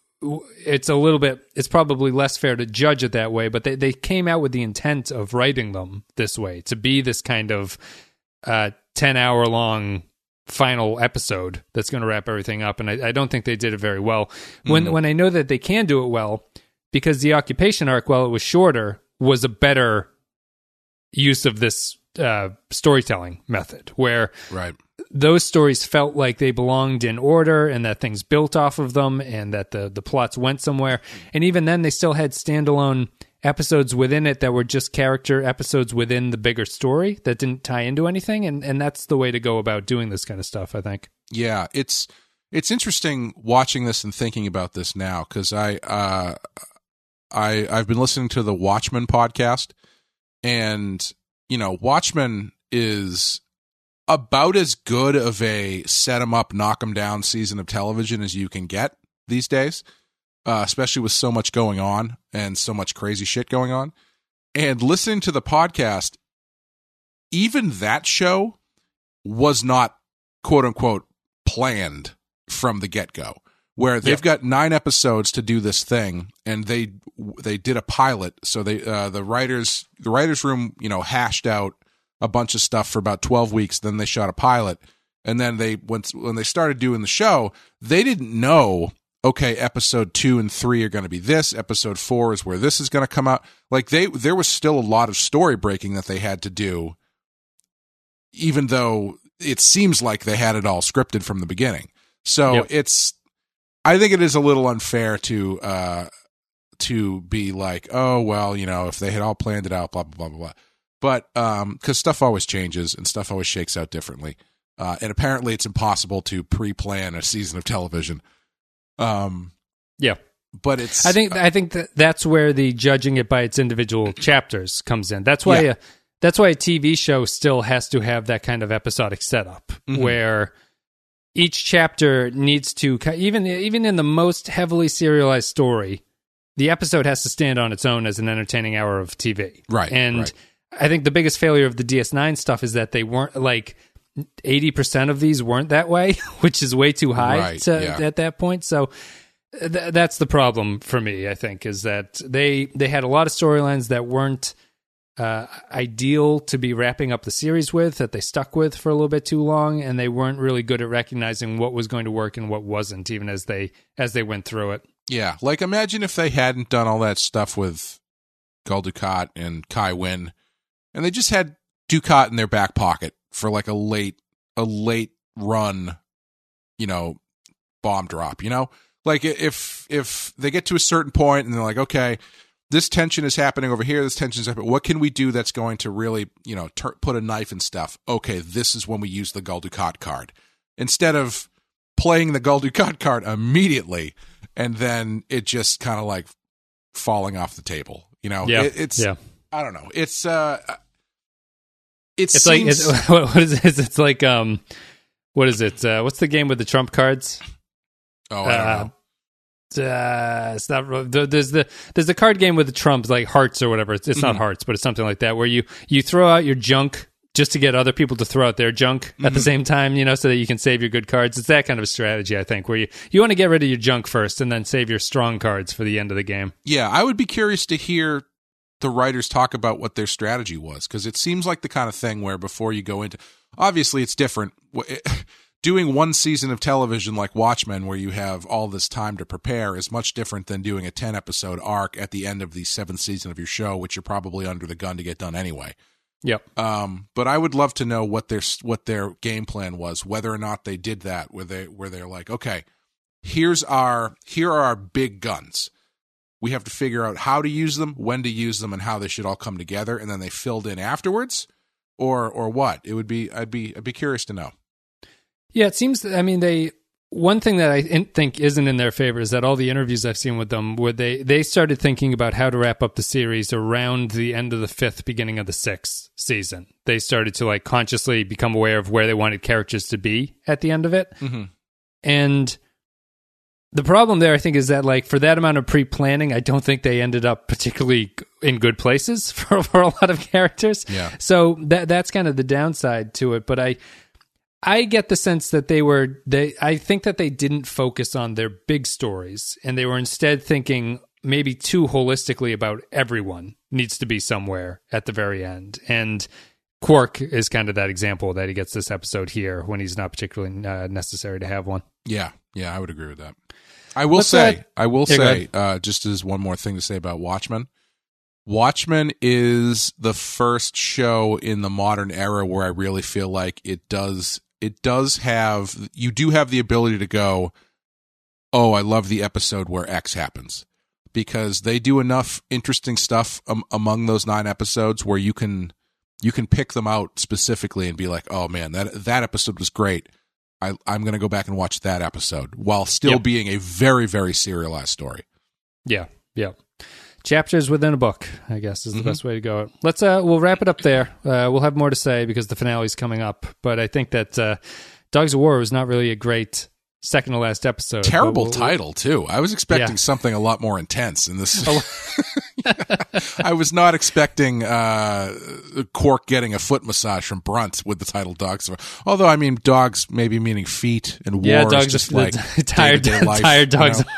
it's a little bit. It's probably less fair to judge it that way. But they they came out with the intent of writing them this way to be this kind of uh, ten hour long final episode that's going to wrap everything up. And I, I don't think they did it very well. When when I know that they can do it well, because the occupation arc, while it was shorter, was a better use of this uh, storytelling method, where Right. those stories felt like they belonged in order and that things built off of them and that the the plots went somewhere. And even then, they still had standalone episodes within it that were just character episodes within the bigger story that didn't tie into anything. And and that's the way to go about doing this kind of stuff. I think. Yeah, it's it's interesting watching this and thinking about this now because I uh, I I've been listening to the Watchmen podcast, and you know Watchmen is about as good of a set set 'em up, knock knock 'em down season of television as you can get these days, uh, especially with so much going on and so much crazy shit going on. And listening to the podcast, even that show was not quote unquote planned from the get go. Where they've got nine episodes to do this thing, and they they did a pilot. So they uh, the writers the writers room you know hashed out a bunch of stuff for about twelve weeks. Then they shot a pilot, and then they when when they started doing the show, they didn't know. Okay, episode two and three are going to be this. Episode four is where this is going to come out. Like they, there was still a lot of story breaking that they had to do even though it seems like they had it all scripted from the beginning. So Yep. it's I think it is a little unfair to uh to be like, oh well, you know, if they had all planned it out, blah blah blah blah blah. But um because stuff always changes and stuff always shakes out differently. Uh and apparently it's impossible to pre plan a season of television. Um Yeah. but it's I think I think that that's where the judging it by its individual chapters comes in. That's why Yeah. a, that's why a TV show still has to have that kind of episodic setup Mm-hmm. where each chapter needs to even even in the most heavily serialized story, the episode has to stand on its own as an entertaining hour of TV. Right, And right. I think the biggest failure of the DS9 stuff is that they weren't like 80% of these weren't that way, which is way too high Right, to, yeah. at that point. So th- that's the problem for me. I think is that they they had a lot of storylines that weren't uh, ideal to be wrapping up the series with that they stuck with for a little bit too long, and they weren't really good at recognizing what was going to work and what wasn't, even as they as they went through it. Yeah, like imagine if they hadn't done all that stuff with Gul Dukat and Kai Wynn, and they just had Dukat in their back pocket for like a late, a late run, you know, bomb drop. You know, like if if they get to a certain point and they're like, okay, this tension is happening over here, this tension is happening. What can we do that's going to really, you know, tur put a knife in stuff? Okay, this is when we use the Gul Dukat card instead of playing the Gul Dukat card immediately and then it just kind of like falling off the table. You know, Yeah, It- it's yeah. I don't know. It's uh, it It's like it's, what is it? It's like um, what is it? Uh, what's the game with the trump cards? oh I don't uh, know. Uh, it's not there's the there's the card game with the trumps like hearts or whatever. It's, it's not hearts but it's something like that where you you throw out your junk just to get other people to throw out their junk at the same time you know so that you can save your good cards. It's that kind of a strategy i think where you you want to get rid of your junk first and then save your strong cards for the end of the game. Yeah, I would be curious to hear the writers talk about what their strategy was because it seems like the kind of thing where before you go into obviously it's different doing one season of television like Watchmen where you have all this time to prepare is much different than doing a 10 episode arc at the end of the seventh season of your show which you're probably under the gun to get done anyway yep um, but I would love to know what their what their game plan was, whether or not they did that, where they where they're like, okay, here's our here are our big guns. We have to figure out how to use them, when to use them, and how they should all come together, and then they filled in afterwards, or or what? It would be I'd be I'd be curious to know. Yeah, it seems. That, I mean, they. One thing that I think isn't in their favor is that all the interviews I've seen with them, where they they started thinking about how to wrap up the series around the end of the fifth, beginning of the sixth season. They started to like consciously become aware of where they wanted characters to be at the end of it, mm-hmm. and the problem there, I think, is that like for that amount of pre planning, I don't think they ended up particularly in good places for, for a lot of characters. Yeah. So that that's kind of the downside to it. But I I get the sense that they were they I think that they didn't focus on their big stories and they were instead thinking maybe too holistically about everyone needs to be somewhere at the very end. And Quark is kind of that example that he gets this episode here when he's not particularly uh, necessary to have one. Yeah, yeah, I would agree with that. I will Let's, say, I will say, uh, just as one more thing to say about Watchmen. Watchmen is the first show in the modern era where I really feel like it does it does have you do have the ability to go, oh, I love the episode where X happens because they do enough interesting stuff um, among those nine episodes where you can you can pick them out specifically and be like, oh man, that that episode was great. I, I'm going to go back and watch that episode while still Yep. being a very, very serialized story. Yeah, yeah. Chapters within a book, I guess, is the Mhm. best way to go. Let's uh, we'll wrap it up there. Uh, we'll have more to say because the finale's coming up. But I think that uh, Dogs of War was not really a great second to last episode. Terrible we'll- title too. I was expecting Yeah. something a lot more intense in this. I was not expecting uh, Quark getting a foot massage from Brunt with the title Dogs. of War. Although I mean, dogs maybe meaning feet, and war Yeah, is dogs just like tired, day-to-day life, tired you dogs. know?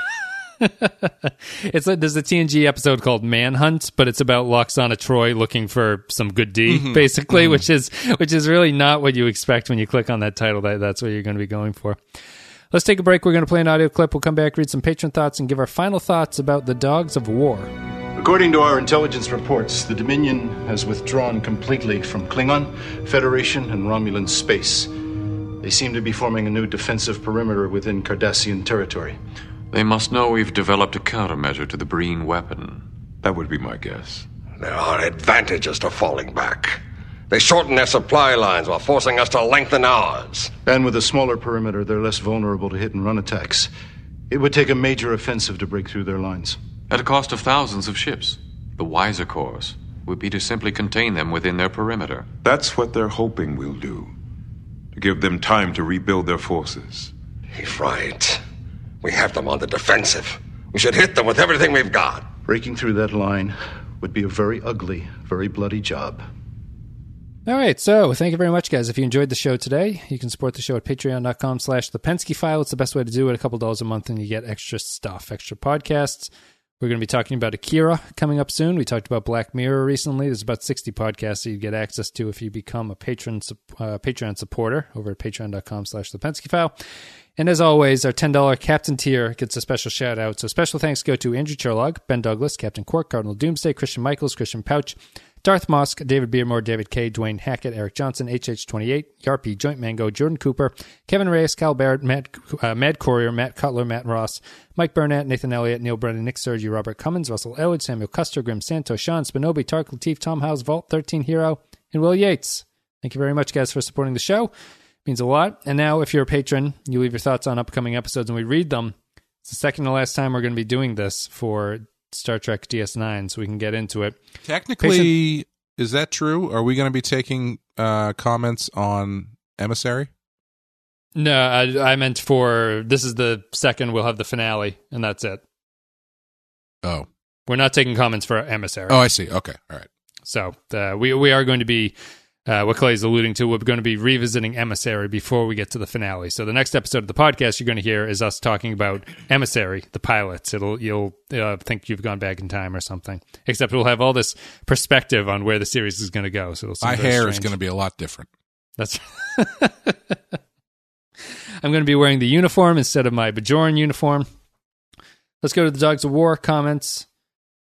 it's like there's a TNG episode called Manhunt, but it's about Lwaxana Troi looking for some good D, Mm-hmm. basically, which is which is really not what you expect when you click on that title. That that's what you're going to be going for. Let's take a break. We're going to play an audio clip. We'll come back, read some patron thoughts, and give our final thoughts about the Dogs of War. According to our intelligence reports, the Dominion has withdrawn completely from Klingon, Federation, and Romulan space. They seem to be forming a new defensive perimeter within Cardassian territory. They must know we've developed a countermeasure to the Breen weapon. That would be my guess. There are advantages to falling back. They shorten their supply lines while forcing us to lengthen ours. And with a smaller perimeter, they're less vulnerable to hit and run attacks. It would take a major offensive to break through their lines. At a cost of thousands of ships. The wiser course would be to simply contain them within their perimeter. That's what they're hoping we'll do. To give them time to rebuild their forces. He's right. We have them on the defensive. We should hit them with everything we've got. Breaking through that line would be a very ugly, very bloody job. All right, so thank you very much, guys. If you enjoyed the show today, you can support the show at patreon.com slash the Pensky file. It's the best way to do it. A couple dollars a month and you get extra stuff, extra podcasts. We're going to be talking about Akira coming up soon. We talked about Black Mirror recently. There's about 60 podcasts that you get access to if you become a patron uh, Patreon supporter over at patreon.com slash the Pensky file. And as always, our $10 Captain tier gets a special shout out. So special thanks go to Andrew Cherlog, Ben Douglas, Captain Quark, Cardinal Doomsday, Christian Michaels, Christian Pouch, Darth Mosk, David Beermore, David K, Dwayne Hackett, Eric Johnson, HH28, Yarpy, Joint Mango, Jordan Cooper, Kevin Reyes, Cal Barrett, Matt, uh, Mad Courier, Matt Cutler, Matt Ross, Mike Burnett, Nathan Elliott, Neil Brennan, Nick Sergi, Robert Cummins, Russell Elwood, Samuel Custer, Grim Santos, Sean Spinobi, Tark Latif, Tom House, Vault 13 Hero, and Will Yates. Thank you very much, guys, for supporting the show. Means a lot. And now, if you're a patron, you leave your thoughts on upcoming episodes and we read them. It's the second to last time we're going to be doing this for Star Trek DS9, so we can get into it. Technically, is that true? Are we going to be taking uh, comments on Emissary? No, I, I meant for this is the second. We'll have the finale, and that's it. Oh, We're not taking comments for Emissary. oh, I see. Okay, all right. So uh, we we are going to be uh, what is alluding to. We're going to be revisiting Emissary before we get to the finale. So the next episode of the podcast you're going to hear is us talking about Emissary, the pilots. It'll you'll uh, think you've gone back in time or something. Except we'll have all this perspective on where the series is going to go. So it'll My hair is going to be a lot different. That's. I'm going to be wearing the uniform instead of my Bajoran uniform. Let's go to the Dogs of War comments.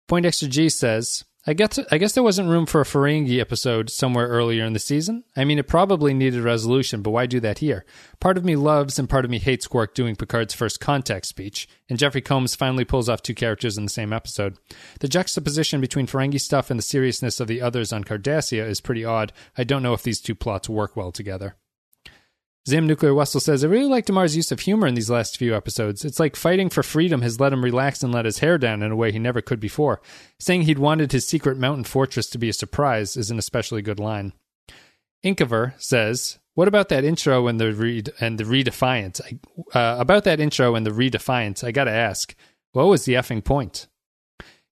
Point Extra G says, I guess, I guess there wasn't room for a Ferengi episode somewhere earlier in the season. I mean, it probably needed resolution, but why do that here? Part of me loves and part of me hates Quark doing Picard's first contact speech, and Jeffrey Combs finally pulls off two characters in the same episode. The juxtaposition between Ferengi stuff and the seriousness of the others on Cardassia is pretty odd. I don't know if these two plots work well together. Zam Nuclear Wessel says, I really like Damar's use of humor in these last few episodes. It's like fighting for freedom has let him relax and let his hair down in a way he never could before. Saying he'd wanted his secret mountain fortress to be a surprise is an especially good line. Inkover says, "What about that intro and the read and the redefiance? I, uh, about that intro and the redefiance, I got to ask, what was the effing point?"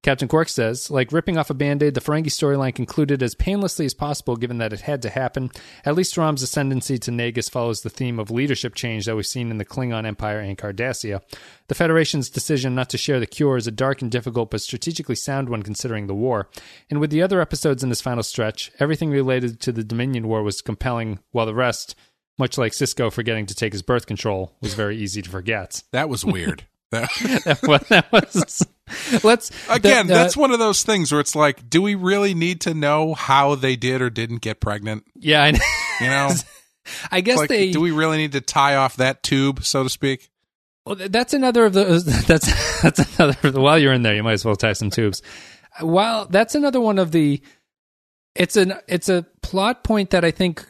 Captain Quark says, like ripping off a band aid, the Ferengi storyline concluded as painlessly as possible given that it had to happen. At least Rom's ascendancy to Nagus follows the theme of leadership change that we've seen in the Klingon Empire and Cardassia. The Federation's decision not to share the cure is a dark and difficult but strategically sound one considering the war. And with the other episodes in this final stretch, everything related to the Dominion War was compelling, while the rest, much like Sisko forgetting to take his birth control, was very easy to forget. That was weird. That, was, that was let's again the- the- that's one of those things where it's like do we really need to know how they did or didn't get pregnant yeah I, know. you know I guess like, they do we really need to tie off that tube so to speak Well, that's another of those. That's that's another. The, while you're in there, you might as well tie some tubes. While that's another one of the. It's an it's a plot point that I think,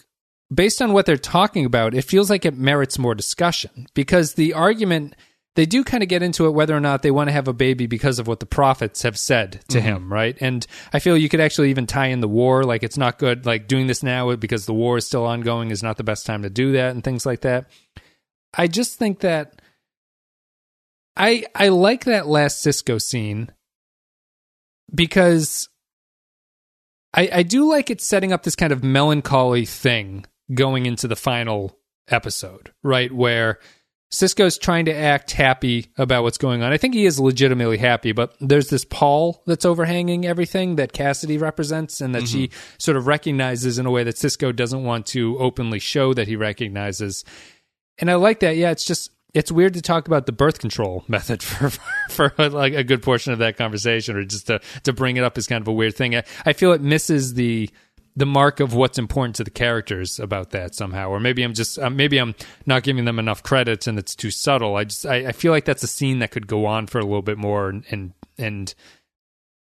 based on what they're talking about, it feels like it merits more discussion because the argument they do kind of get into it whether or not they want to have a baby because of what the prophets have said to mm-hmm. him, right? And I feel you could actually even tie in the war. Like it's not good, like doing this now because the war is still ongoing is not the best time to do that and things like that. I just think that I I like that last Sisko scene because I I do like it setting up this kind of melancholy thing going into the final episode, right? Where Sisko's trying to act happy about what's going on. I think he is legitimately happy, but there's this pall that's overhanging everything that Cassidy represents and that she mm-hmm. sort of recognizes in a way that Sisko doesn't want to openly show that he recognizes. And I like that. Yeah, it's just it's weird to talk about the birth control method for for, for like a good portion of that conversation, or just to to bring it up is kind of a weird thing. I, I feel it misses the the mark of what's important to the characters about that somehow, or maybe I'm just uh, maybe I'm not giving them enough credit and it's too subtle. I just I, I feel like that's a scene that could go on for a little bit more and and, and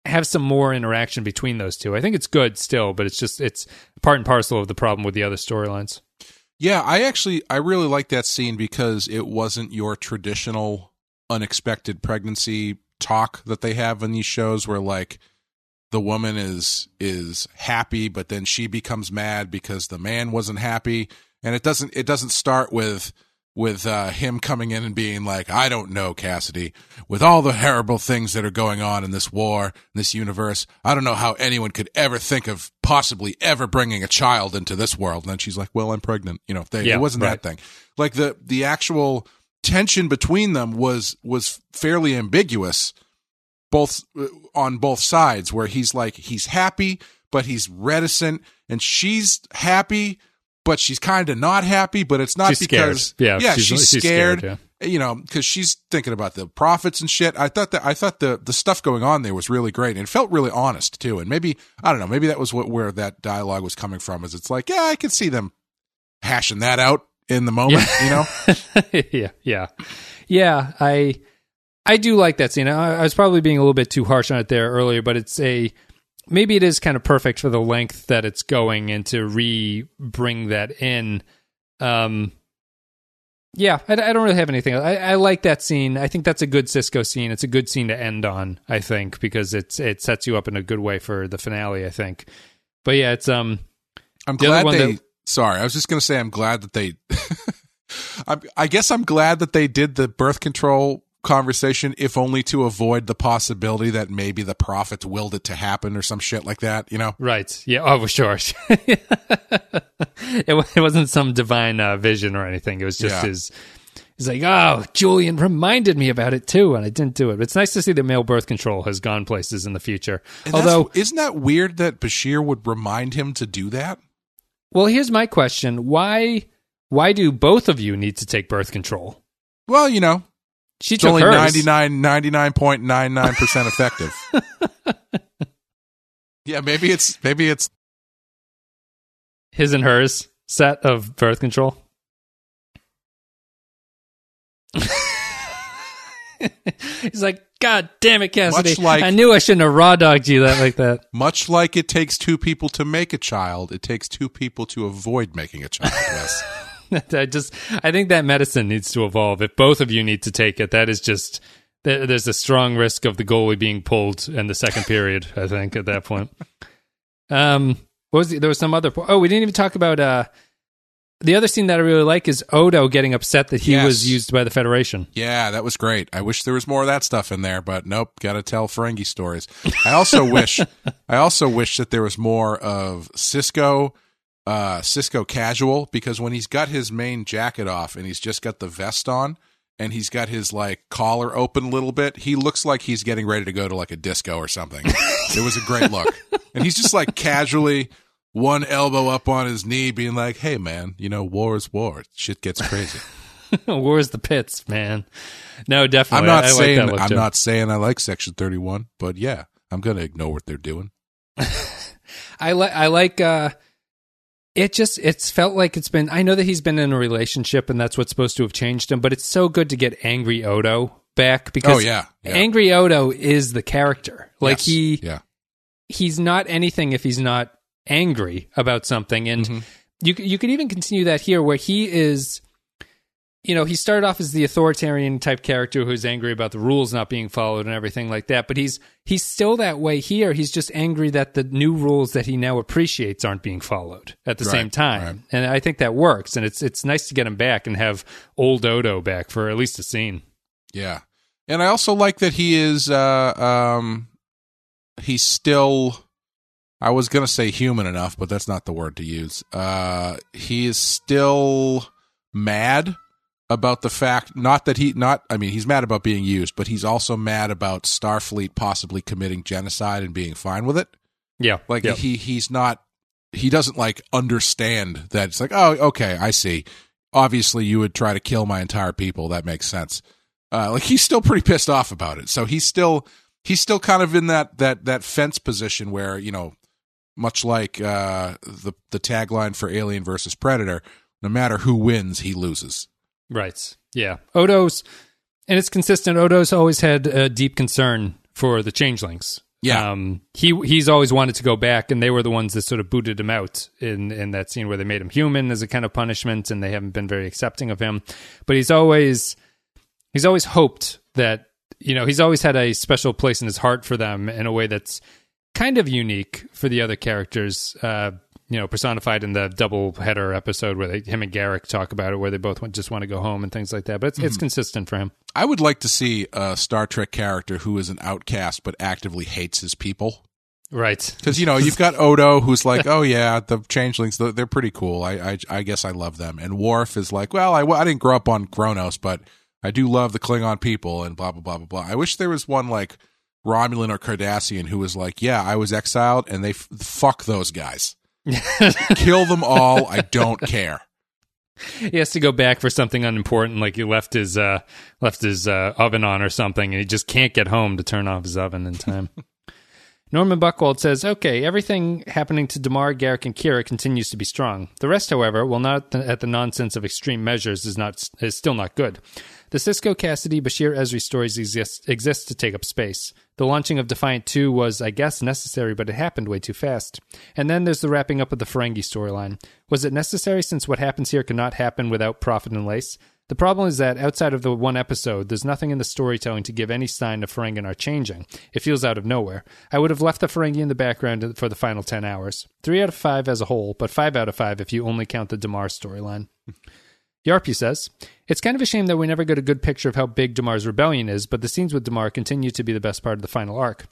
have some more interaction between those two. I think it's good still, but it's just it's part and parcel of the problem with the other storylines. Yeah, I actually I really like that scene because it wasn't your traditional unexpected pregnancy talk that they have in these shows where like the woman is is happy but then she becomes mad because the man wasn't happy and it doesn't it doesn't start with with uh, him coming in and being like, I don't know, Cassidy, with all the horrible things that are going on in this war, in this universe, I don't know how anyone could ever think of possibly ever bringing a child into this world. And then she's like, well, I'm pregnant. You know, they, Yeah, it wasn't right. that thing. Like the, the actual tension between them was, was fairly ambiguous both uh, on both sides where he's like, he's happy, but he's reticent and she's happy, but she's kind of not happy, but it's not She's scared. because Yeah, yeah, she's- she's, she's scared. scared, You know, because she's thinking about the prophets and shit. I thought that I thought the the stuff going on there was really great and it felt really honest too. And maybe I don't know, maybe that was what where that dialogue was coming from. Is it's like, yeah, I could see them hashing that out in the moment. You know, yeah, yeah, yeah. I I do like that scene. I, I was probably being a little bit too harsh on it there earlier, but it's a maybe it is kind of perfect for the length that it's going and to re bring that in. Um, yeah, I, I don't really have anything. I, I like that scene. I think that's a good Sisko scene. It's a good scene to end on. I think because it's it sets you up in a good way for the finale. I think, but yeah, it's um. I'm The glad they. that- sorry, I was just gonna say I'm glad that they. I, I guess I'm glad that they did the birth control conversation, if only to avoid the possibility that maybe the prophets willed it to happen or some shit like that. You know, Right. Yeah. Oh, sure. it, it wasn't some divine uh, vision or anything. It was just Yeah. his. He's like, oh, Julian reminded me about it too, and I didn't do it. But it's nice to see that male birth control has gone places in the future. And Although, isn't that weird that Bashir would remind him to do that? well, here's my question: Why, why do both of you need to take birth control? Well, you know, She it's only hers. 99.99 percent effective. yeah, maybe it's maybe it's his and hers set of birth control. He's like, God damn it, Cassidy! Like- I knew I shouldn't have raw dogged you that like that. much like it takes two people to make a child. It takes two people to avoid making a child. Yes. I just I think that medicine needs to evolve. If both of you need to take it, that is just there's a strong risk of the goalie being pulled in the second period. I think at that point. Um, what was the, there was some other? Oh, we didn't even talk about uh the other scene that I really like is Odo getting upset that he Yes. was used by the Federation. Yeah, that was great. I wish there was more of that stuff in there, but nope, got to tell Ferengi stories. I also wish I also wish that there was more of Sisko uh Sisko casual because when he's got his main jacket off and he's just got the vest on and he's got his like collar open a little bit, he looks like he's getting ready to go to like a disco or something. it was a great look. And he's just like casually one elbow up on his knee being like, "Hey man, you know, war is war. Shit gets crazy." war is the pits, man? No, definitely. I'm not I, I like saying that I'm too. not saying I like Section 31, but yeah, I'm gonna ignore what they're doing. I like I like uh it just it's felt like it's been I know that he's been in a relationship and that's what's supposed to have changed him, but it's so good to get angry Odo back because Oh, yeah, yeah. angry Odo is the character. Like Yes, he yeah, he's not anything if he's not angry about something and Mm-hmm. you you could even continue that here where he is you know, he started off as the authoritarian type character who's angry about the rules not being followed and everything like that. But he's he's still that way here. He's just angry that the new rules that he now appreciates aren't being followed at the Right, same time. right. And I think that works. And it's it's nice to get him back and have old Odo back for at least a scene. yeah. And I also like that he is. uh um He's still. I was gonna say human enough, but that's not the word to use. Uh He is still mad about the fact not that he not I mean he's mad about being used, but he's also mad about Starfleet possibly committing genocide and being fine with it. Yeah. Like yeah. he he's not he doesn't like understand that it's like oh okay I see. Obviously you would try to kill my entire people. That makes sense. Uh, like he's still pretty pissed off about it. So he's still he's still kind of in that that that fence position where you know much like uh, the the tagline for Alien versus Predator, no matter who wins, he loses. Right. Yeah. Odo's, and it's consistent. Odo's always had a deep concern for the changelings. Yeah. Um, he he's always wanted to go back, and they were the ones that sort of booted him out in in that scene where they made him human as a kind of punishment, and they haven't been very accepting of him. But he's always he's always hoped that you know he's always had a special place in his heart for them in a way that's kind of unique for the other characters. Uh, you know, personified in the double header episode where they, him and Garak talk about it, where they both want, just want to go home and things like that. But it's, it's hmm. consistent for him. I would like to see a Star Trek character who is an outcast but actively hates his people. Right. Because you know you've got Odo, who's like, "Oh yeah, the changelings, they're they're pretty cool. I, I I guess I love them." And Worf is like, "Well, I, I didn't grow up on Kronos, but I do love the Klingon people." And blah blah blah blah blah. I wish there was one like Romulan or Cardassian who was like, "Yeah, I was exiled, and they f- fuck those guys, kill them all. I don't care." He has to go back for something unimportant, like he left his uh, left his uh, oven on or something, and he just can't get home to turn off his oven in time. Norman Buckwald says, "Okay, everything happening to Damar, Garak, and Kira continues to be strong. The rest, however, while not at the nonsense of extreme measures, is not is still not good. The Sisko Cassidy Bashir Ezri stories exist exist to take up space. The launching of Defiant 2 was, I guess, necessary, but it happened way too fast. And then there's the wrapping up of the Ferengi storyline. Was it necessary since what happens here cannot happen without profit and lace? The problem is that outside of the one episode, there's nothing in the storytelling to give any sign of Ferengi are changing. It feels out of nowhere. I would have left the Ferengi in the background for the final 10 hours. 3 out of 5 as a whole, but 5 out of 5 if you only count the Damar storyline. Yarpu says, It's kind of a shame that we never get a good picture of how big Damar's rebellion is, but the scenes with Damar continue to be the best part of the final arc.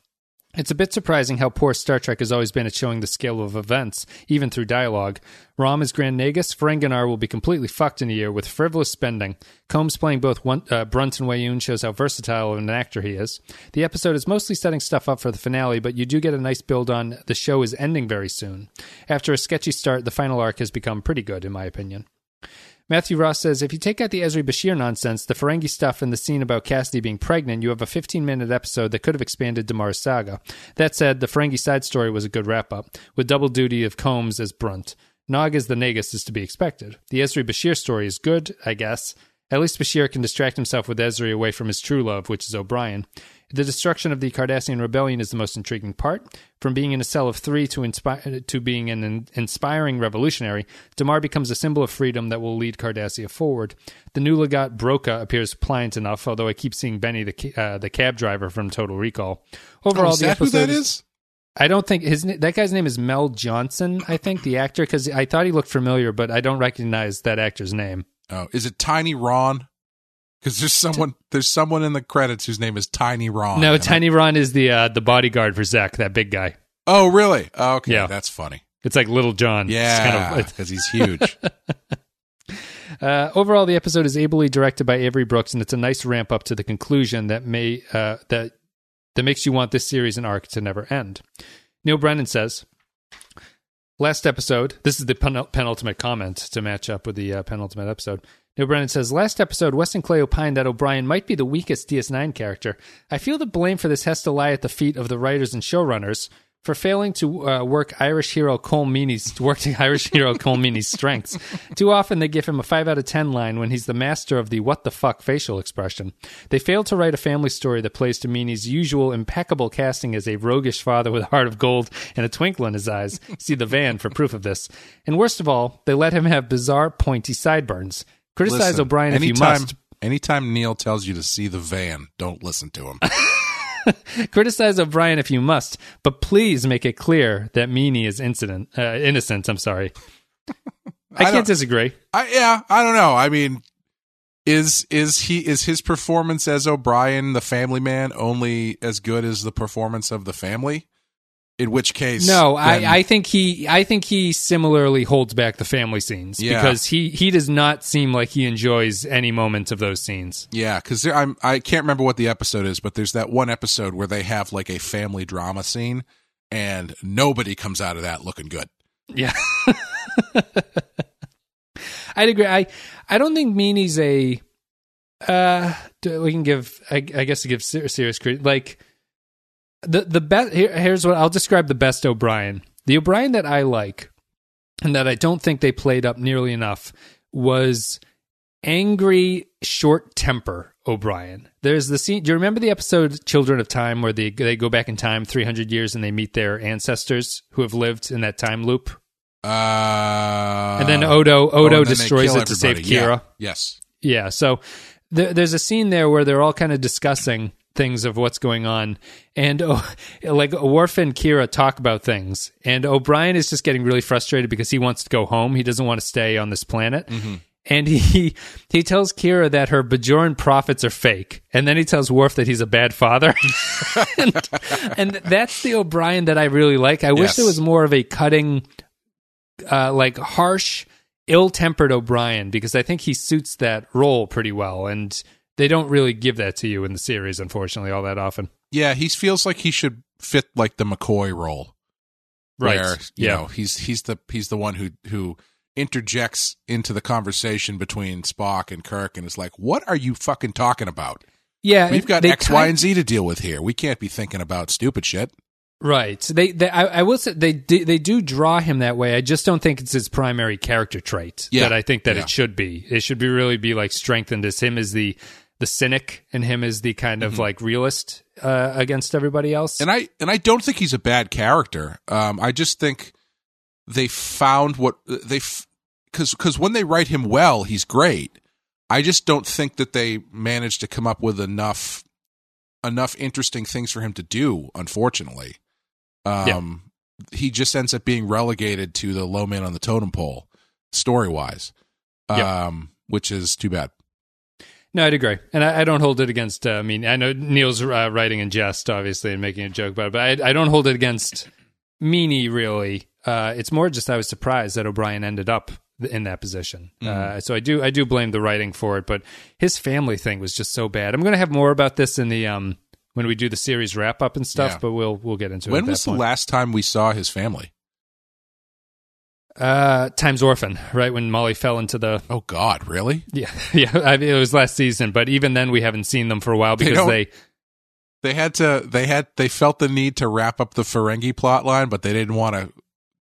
It's a bit surprising how poor Star Trek has always been at showing the scale of events, even through dialogue. Rom is Grand Nagus, Ferenginar will be completely fucked in a year with frivolous spending. Combs playing both one, uh, Brunt and Weyoun shows how versatile of an actor he is. The episode is mostly setting stuff up for the finale, but you do get a nice build on the show is ending very soon. After a sketchy start, the final arc has become pretty good, in my opinion. Matthew Ross says if you take out the Ezri Bashir nonsense, the Ferengi stuff, and the scene about Cassidy being pregnant, you have a 15 minute episode that could have expanded Damar's saga. That said, the Ferengi side story was a good wrap up, with double duty of Combs as Brunt. Nog as the Nagus is to be expected. The Ezri Bashir story is good, I guess. At least Bashir can distract himself with Ezri away from his true love, which is O'Brien. The destruction of the Cardassian rebellion is the most intriguing part. From being in a cell of three to, inspi- to being an in- inspiring revolutionary, Damar becomes a symbol of freedom that will lead Cardassia forward. The new Legate Broca appears pliant enough, although I keep seeing Benny, the, ca- uh, the cab driver from Total Recall. Overall, Oh, is the that who episode that is? I don't think his that guy's name is Mel Johnson. I think the actor because I thought he looked familiar, but I don't recognize that actor's name. Oh, is it Tiny Ron? Because there's someone there's someone in the credits whose name is Tiny Ron. no, And I- Tiny Ron is the uh, the bodyguard for Zek, that big guy. Oh, really? Oh, okay, Yeah. that's funny. It's like Little John. Yeah, kind of- because he's huge. Uh, overall, the episode is ably directed by Avery Brooks, and it's a nice ramp up to the conclusion that may uh, that that makes you want this series and arc to never end. Neil Brennan says, "Last episode. This is the pen- penultimate comment to match up with the uh, penultimate episode." Neil Brennan says, "Last episode, Weston Clay opined that O'Brien might be the weakest DS9 character. I feel the blame for this has to lie at the feet of the writers and showrunners." For failing to uh, work Irish hero Colm Meaney's work to Irish hero Colm Meaney's strengths, too often they give him a five out of ten line when he's the master of the "what the fuck" facial expression. They fail to write a family story that plays to Meaney's usual impeccable casting as a roguish father with a heart of gold and a twinkle in his eyes. See the van for proof of this. And worst of all, they let him have bizarre pointy sideburns. Criticize Listen, O'Brien if you must. Anytime Neil tells you to see the van, don't listen to him. Criticize O'Brien if you must, but please make it clear that Meaney is incident, uh, innocent. I'm sorry. I, don't- can't disagree. I yeah, I don't know. I mean, is is he is his performance as O'Brien, the family man, only as good as the performance of the family? In which case, No, then- I, I think he I think he similarly holds back the family scenes Yeah. because he he does not seem like he enjoys any moment of those scenes. yeah, because I'm I can't remember what the episode is, but there's that one episode where they have like a family drama scene, and nobody comes out of that looking good. Yeah. I'd agree. I I don't think Meaney's a uh we can give I, I guess to give ser- serious credit like the the best here, here's what I'll describe the best O'Brien. The O'Brien that I like and that I don't think they played up nearly enough was angry, short temper O'Brien. There's the scene. Do you remember the episode Children of Time where they they go back in time 300 years and they meet their ancestors who have lived in that time loop? Uh, And then Odo oh, Odo and then destroys it to save everybody. Yeah. Kira. Yes. Yeah. So th- there's a scene there where they're all kind of discussing things of what's going on, and oh, like Worf and Kira talk about things, and O'Brien is just getting really frustrated because he wants to go home. He doesn't want to stay on this planet. And he he tells Kira that her Bajoran prophets are fake, and then he tells Worf that he's a bad father, and, and that's the O'Brien that I really like. I wish Yes. there was more of a cutting, uh, like harsh, ill-tempered O'Brien because I think he suits that role pretty well, and they don't really give that to you in the series, unfortunately, all that often. Yeah, he feels like he should fit like the McCoy role. Right. Where, you Yeah. know, he's he's the he's the one who who interjects into the conversation between Spock and Kirk and is like, "What are you fucking talking about? Yeah, We've got X, kind- Y, and Z to deal with here. We can't be thinking about stupid shit." Right. So they, they I, I will say they do, they do draw him that way. I just don't think it's his primary character trait Yeah. that I think that Yeah. it should be. It should be really be like strengthened as him as the the cynic and him is the kind of like realist uh, against everybody else. Mm-hmm. And I and I don't think he's a bad character. Um, I just think they found what they because because when they write him well, he's great. I just don't think that they managed to come up with enough enough interesting things for him to do. Unfortunately, um, he just ends up being relegated to the low man on the totem pole, story wise, um, Yeah. which is too bad. No, I'd agree, and I, I don't hold it against. Uh, I mean, I know Neil's uh, writing in jest, obviously, and making a joke about it, but I, I don't hold it against Meaney really. Uh, it's more just I was surprised that O'Brien ended up in that position. Uh, so I do I do blame the writing for it, but his family thing was just so bad. I'm going to have more about this in the um when we do the series wrap up and stuff, Yeah. but we'll we'll get into it. When at that was the last time we saw his family? Uh, Times Orphan, right when Molly fell into the Oh God, really? yeah yeah. I mean, it was last season, but even then we haven't seen them for a while because don't- they They had to. They had. They felt the need to wrap up the Ferengi plot line, but they didn't want to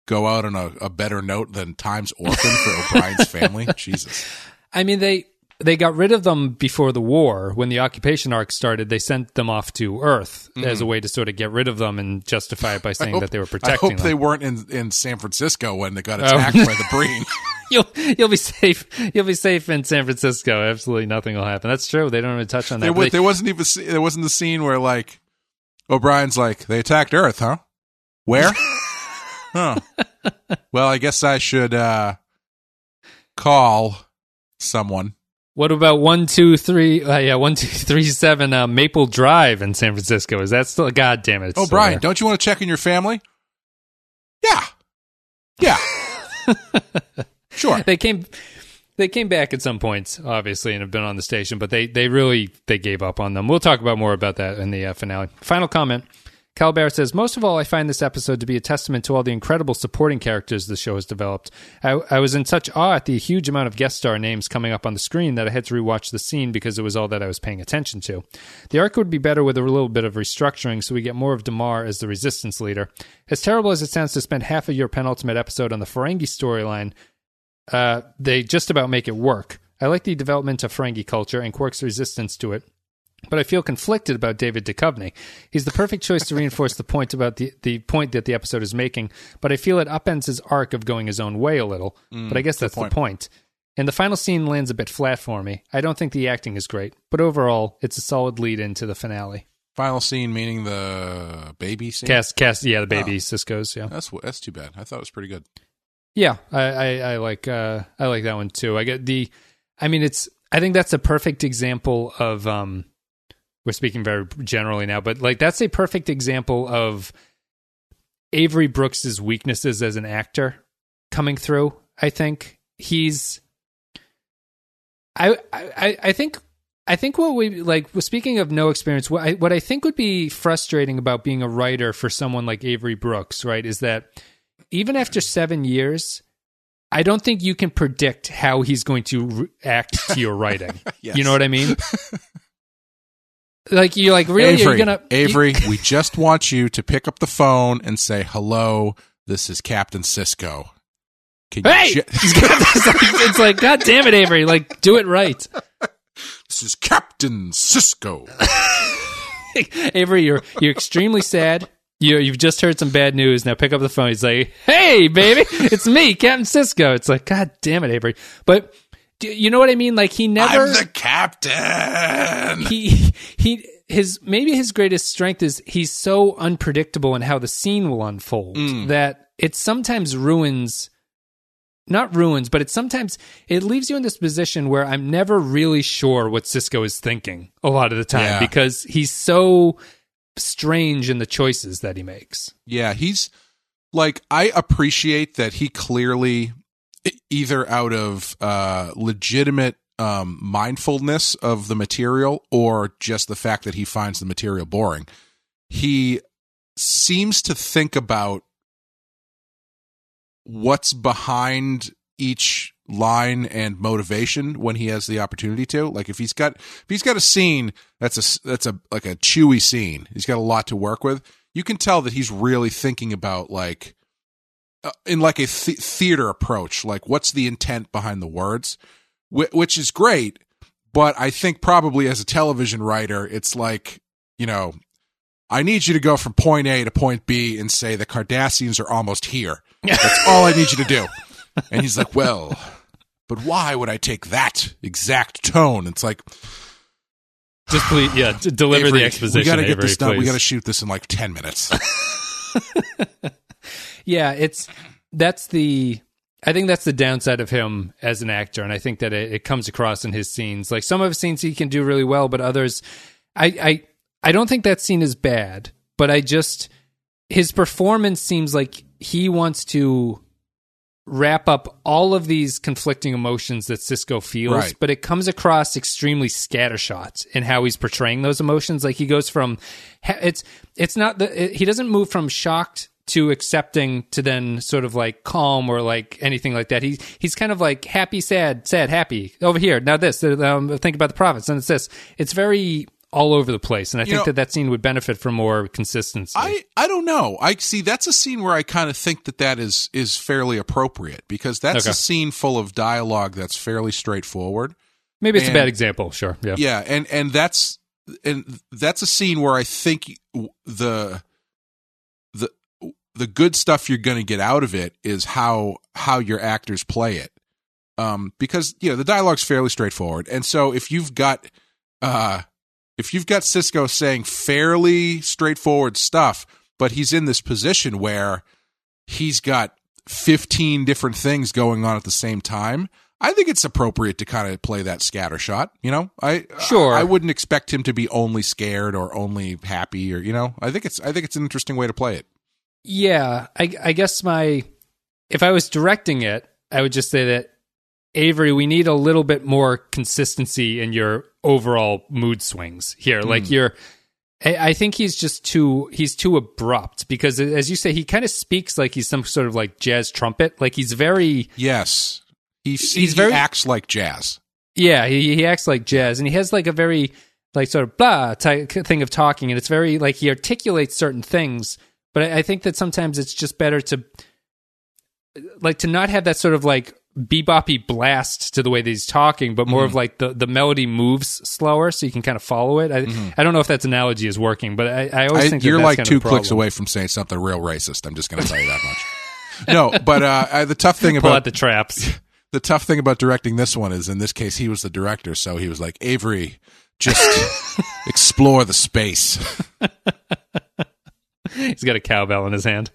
go out on a, a better note than Times Orphan for O'Brien's family. Jesus. I mean, they they got rid of them before the war. When the occupation arc started, they sent them off to Earth as a way to sort of get rid of them and justify it by saying Mm-hmm. Hope- that they were protecting I hope them. they weren't in, in San Francisco when they got Oh. attacked by the Breen. you'll you'll be safe. You'll be safe in San Francisco. Absolutely nothing will happen. That's true. They don't even touch on that. there, was, they- there wasn't even there wasn't the scene where like O'Brien's like they attacked Earth, huh? Where? huh. Well, I guess I should uh call someone. What about one two three? Uh, yeah, one two three seven uh, Maple Drive in San Francisco. Is that still? God damn it! Oh, Brian, there. don't you want to check in your family? Yeah. Yeah. sure. they came they came back at some points obviously and have been on the station but they they really they gave up on them we'll talk about more about that in the uh, finale final comment Calbert says, Most of all, I find this episode to be a testament to all the incredible supporting characters the show has developed. I, I was in such awe at the huge amount of guest star names coming up on the screen that I had to rewatch the scene because it was all that I was paying attention to. The arc would be better with a little bit of restructuring so we get more of Damar as the resistance leader. As terrible as it sounds to spend half of your penultimate episode on the Ferengi storyline, uh, they just about make it work. I like the development of Ferengi culture and Quark's resistance to it, but I feel conflicted about David Duchovny. He's the perfect choice to reinforce the point about the, the point that the episode is making, but I feel it upends his arc of going his own way a little. but I guess that's point. the point. And the final scene lands a bit flat for me. I don't think the acting is great, but overall, it's a solid lead into the finale. Final scene meaning the baby scene. Cast, cast, yeah, the baby Oh. Sisko's, yeah. That's that's too bad. I thought it was pretty good. Yeah, I, I, I like uh, I like that one too. I get the, I mean, it's I think that's a perfect example of um, we're speaking very generally now, but like that's a perfect example of Avery Brooks's weaknesses as an actor coming through. I think he's, I I I think. I think what we like. Speaking of no experience, what I, what I think would be frustrating about being a writer for someone like Avery Brooks, right, is that even after seven years, I don't think you can predict how he's going to re- act to your writing. Yes. You know what I mean? like you like really Avery, you're gonna Avery, we just want you to pick up the phone and say hello. This is Captain Sisko. Can you Hey, ju- it's, like, God damn it, Avery! Like do it right, this is Captain Sisko. Avery. You're you're extremely sad. You you've just heard some bad news. Now pick up the phone. He's like, "Hey, baby, it's me, Captain Sisko." It's like, God damn it, Avery. But you know what I mean? Like he never. I'm the captain. he he his maybe his greatest strength is he's so unpredictable in how the scene will unfold hmm. that it sometimes ruins not ruins but it sometimes it leaves you in this position where i'm never really sure what Sisko is thinking a lot of the time Yeah. because he's so strange in the choices that he makes Yeah, he's like I appreciate that he clearly either out of uh legitimate um mindfulness of the material or just the fact that he finds the material boring. He seems to think about what's behind each line and motivation when he has the opportunity to like if he's got if he's got a scene that's a that's a like a chewy scene he's got a lot to work with you can tell that he's really thinking about like uh, in like a th- theater approach like what's the intent behind the words Wh- which is great but i think probably as a television writer it's like you know i need you to go from point a to point b and say the cardassians are almost here. That's all i need you to do. And he's like well but why would i take that exact tone? It's like just please yeah deliver Avery, the exposition we gotta get Avery, this done. We gotta shoot this in like 10 minutes Yeah, it's that's the I think that's the downside of him as an actor, and I think that it, it comes across in his scenes. Like some of his scenes he can do really well, but others, I I I don't think that scene is bad, but I just his performance seems like he wants to wrap up all of these conflicting emotions that Sisko feels, Right. but it comes across extremely scattershot in how he's portraying those emotions. Like he goes from it's it's not the it- he doesn't move from shocked to accepting to then sort of like calm or like anything like that. He he's kind of like happy, sad, sad, happy. Over here now, this um, think about the prophets, and it's this. It's very all over the place, and I You think know- that that scene would benefit from more consistency. I, I don't know. I see that's a scene where I kind of think that that is is fairly appropriate because that's Okay. a scene full of dialogue that's fairly straightforward. Maybe it's And- a bad example. Sure. Yeah. Yeah, and and that's and that's a scene where I think the the good stuff you're going to get out of it is how how your actors play it. Um because you know, the dialogue's fairly straightforward. And so if you've got uh if you've got Sisko saying fairly straightforward stuff, but he's in this position where he's got 15 different things going on at the same time, I think it's appropriate to kind of play that scatter shot. You know, I Sure. I, I wouldn't expect him to be only scared or only happy or you know. I think it's I think it's an interesting way to play it. Yeah, I, I guess my if I was directing it, I would just say that Avery, we need a little bit more consistency in your overall mood swings here. Hmm. Like you're, I, I think he's just too he's too abrupt because, as you say, he kind of speaks like he's some sort of like jazz trumpet. Like he's very Yes, he He's he very- acts like jazz. yeah, he, he acts like jazz, and he has like a very like sort of blah type thing of talking, and it's very like he articulates certain things. But I, I think that sometimes it's just better to like to not have that sort of like beboppy blast to the way that he's talking, but more of like the the melody moves slower, so you can kind of follow it. I, I don't know if that's analogy is working, but I, I always I, think you're that's like two clicks away from saying something real racist. I'm just going to tell you that much. no, but uh, the tough thing Pull about out the traps. the tough thing about directing this one is in this case he was the director, so he was like Avery, just explore the space. He's got a cowbell in his hand.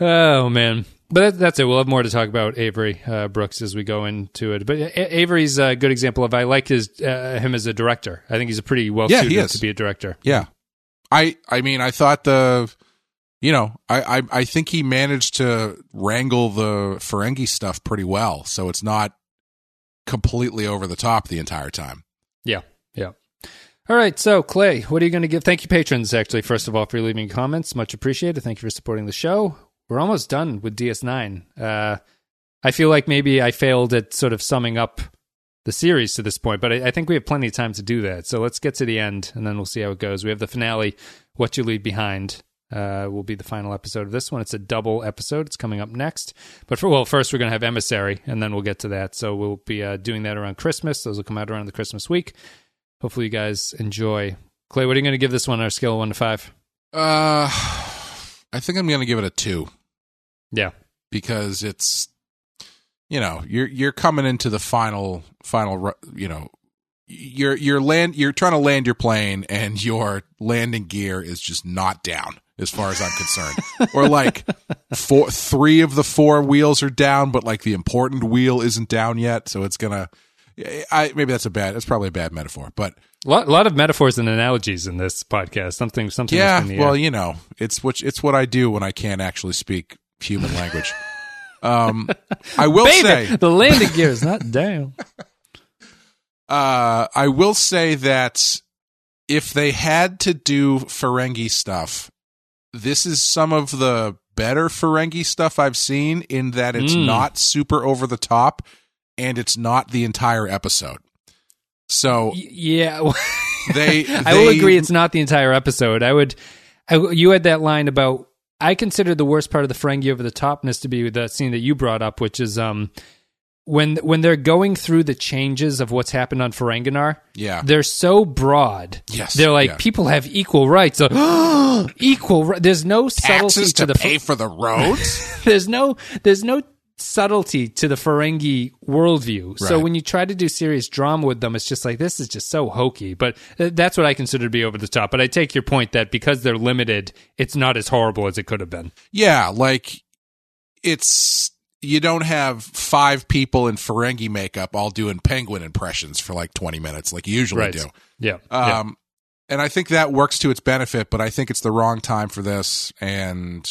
Oh man, but that, that's it. We'll have more to talk about Avery uh, Brooks as we go into it. But A- Avery's a good example of I like his uh, him as a director. I think he's a pretty well yeah, suited is. to be a director. Yeah, I I mean I thought the, you know I I, I think he managed to wrangle the Ferengi stuff pretty well, so it's not completely over the top the entire time. Yeah, yeah. All right, so Clay, what are you going to give? Thank you, patrons. Actually, first of all, for leaving comments, much appreciated. Thank you for supporting the show. We're almost done with DS9. Uh, I feel like maybe I failed at sort of summing up the series to this point, but I, I think we have plenty of time to do that. So let's get to the end, and then we'll see how it goes. We have the finale, "What You Leave Behind." Uh, will be the final episode of this one. It's a double episode. It's coming up next. But for well, first we're going to have Emissary, and then we'll get to that. So we'll be uh, doing that around Christmas. Those will come out around the Christmas week. Hopefully, you guys enjoy. Clay, what are you going to give this one on our scale of one to five? Uh, I think I'm going to give it a two. Yeah, because it's you know you're you're coming into the final final you know you're you're land you're trying to land your plane and your landing gear is just not down as far as I'm concerned or like four three of the four wheels are down but like the important wheel isn't down yet so it's gonna I maybe that's a bad that's probably a bad metaphor but a lot, lot of metaphors and analogies in this podcast. Something, something. yeah in the well air. you know it's which it's what I do when I can't actually speak human language um I will baby, say the landing gear is not down. Uh, I will say that if they had to do Ferengi stuff, this is some of the better Ferengi stuff I've seen in that it's Mm. not super over the top and it's not the entire episode. So yeah, they, I will agree. It's not the entire episode. I would. I, you had that line about. I consider the worst part of the Ferengi over the topness to be the scene that you brought up, which is um when when they're going through the changes of what's happened on Ferenginar. Yeah. they're so broad. Yes, they're like yeah. people have equal rights. So, equal. There's no subtlety taxes to to the pay for the roads. there's no there's no subtlety to the Ferengi worldview. So when you try to do serious drama with them, it's just like this is just so hokey. But uh, that's what I consider to be over the top. But I take your point that because they're limited, it's not as horrible as it could have been. yeah, like it's you don't have five people in Ferengi makeup all doing penguin impressions for like 20 minutes like you usually Right. do. Yeah. yeah. Um, and I think that works to its benefit, but I think it's the wrong time for this, and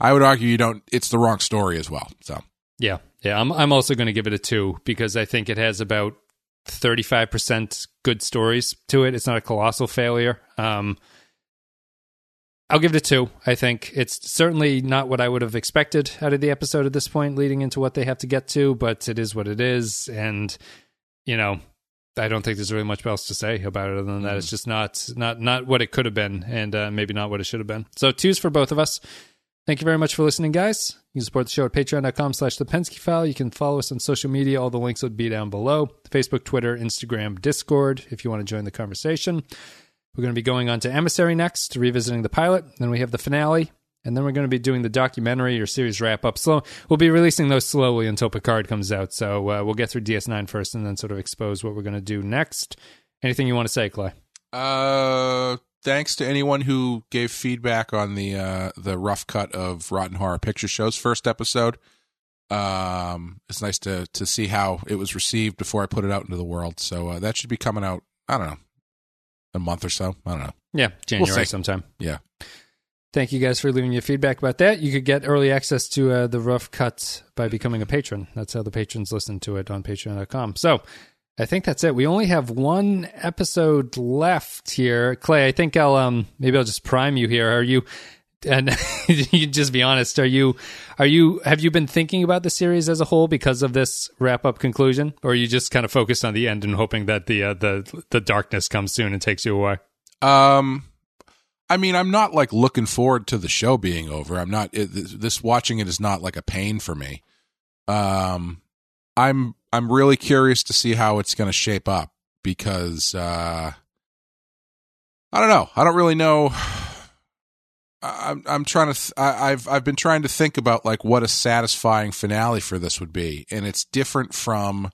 I would argue you don't. It's the wrong story as well. So Yeah, yeah. I'm I'm also going to give it a two because I think it has about thirty five percent good stories to it. It's not a colossal failure. Um, I'll give it a two. I think it's certainly not what I would have expected out of the episode at this point, leading into what they have to get to. But it is what it is, and you know, I don't think there's really much else to say about it other than that. It's just not not not what it could have been, and uh, maybe not what it should have been. So twos for both of us. Thank you very much for listening, guys. You can support the show at patreon.com slash the Pensky file. You can follow us on social media. All the links would be down below. Facebook, Twitter, Instagram, Discord, if you want to join the conversation. We're going to be going on to Emissary next, revisiting the pilot. Then we have the finale. And then we're going to be doing the documentary or series wrap up. Slow. We'll be releasing those slowly until Picard comes out. So uh, we'll get through DS9 first and then sort of expose what we're going to do next. Anything you want to say, Clay? Uh, thanks to anyone who gave feedback on the uh, the rough cut of Rotten Horror Picture Show's first episode. Um, it's nice to to see how it was received before I put it out into the world. So uh, that should be coming out. I don't know, a month or so. I don't know. Yeah, January see. sometime. Yeah. Thank you guys for leaving your feedback about that. You could get early access to uh, the rough cut by becoming a patron. That's how the patrons listen to it on patreon.com. So I think that's it. We only have one episode left here. Clay, I think I'll um maybe I'll just prime you here. Are you and you just be honest, are you are you have you been thinking about the series as a whole because of this wrap up conclusion? Or are you just kind of focused on the end and hoping that the uh, the the darkness comes soon and takes you away? Um, I mean, I'm not like looking forward to the show being over. I'm not. It, this watching it is not like a pain for me. Um, I'm I'm really curious to see how it's going to shape up because uh, I don't know. I don't really know. I'm I'm trying to. Th- I, I've I've been trying to think about like what a satisfying finale for this would be, and it's different from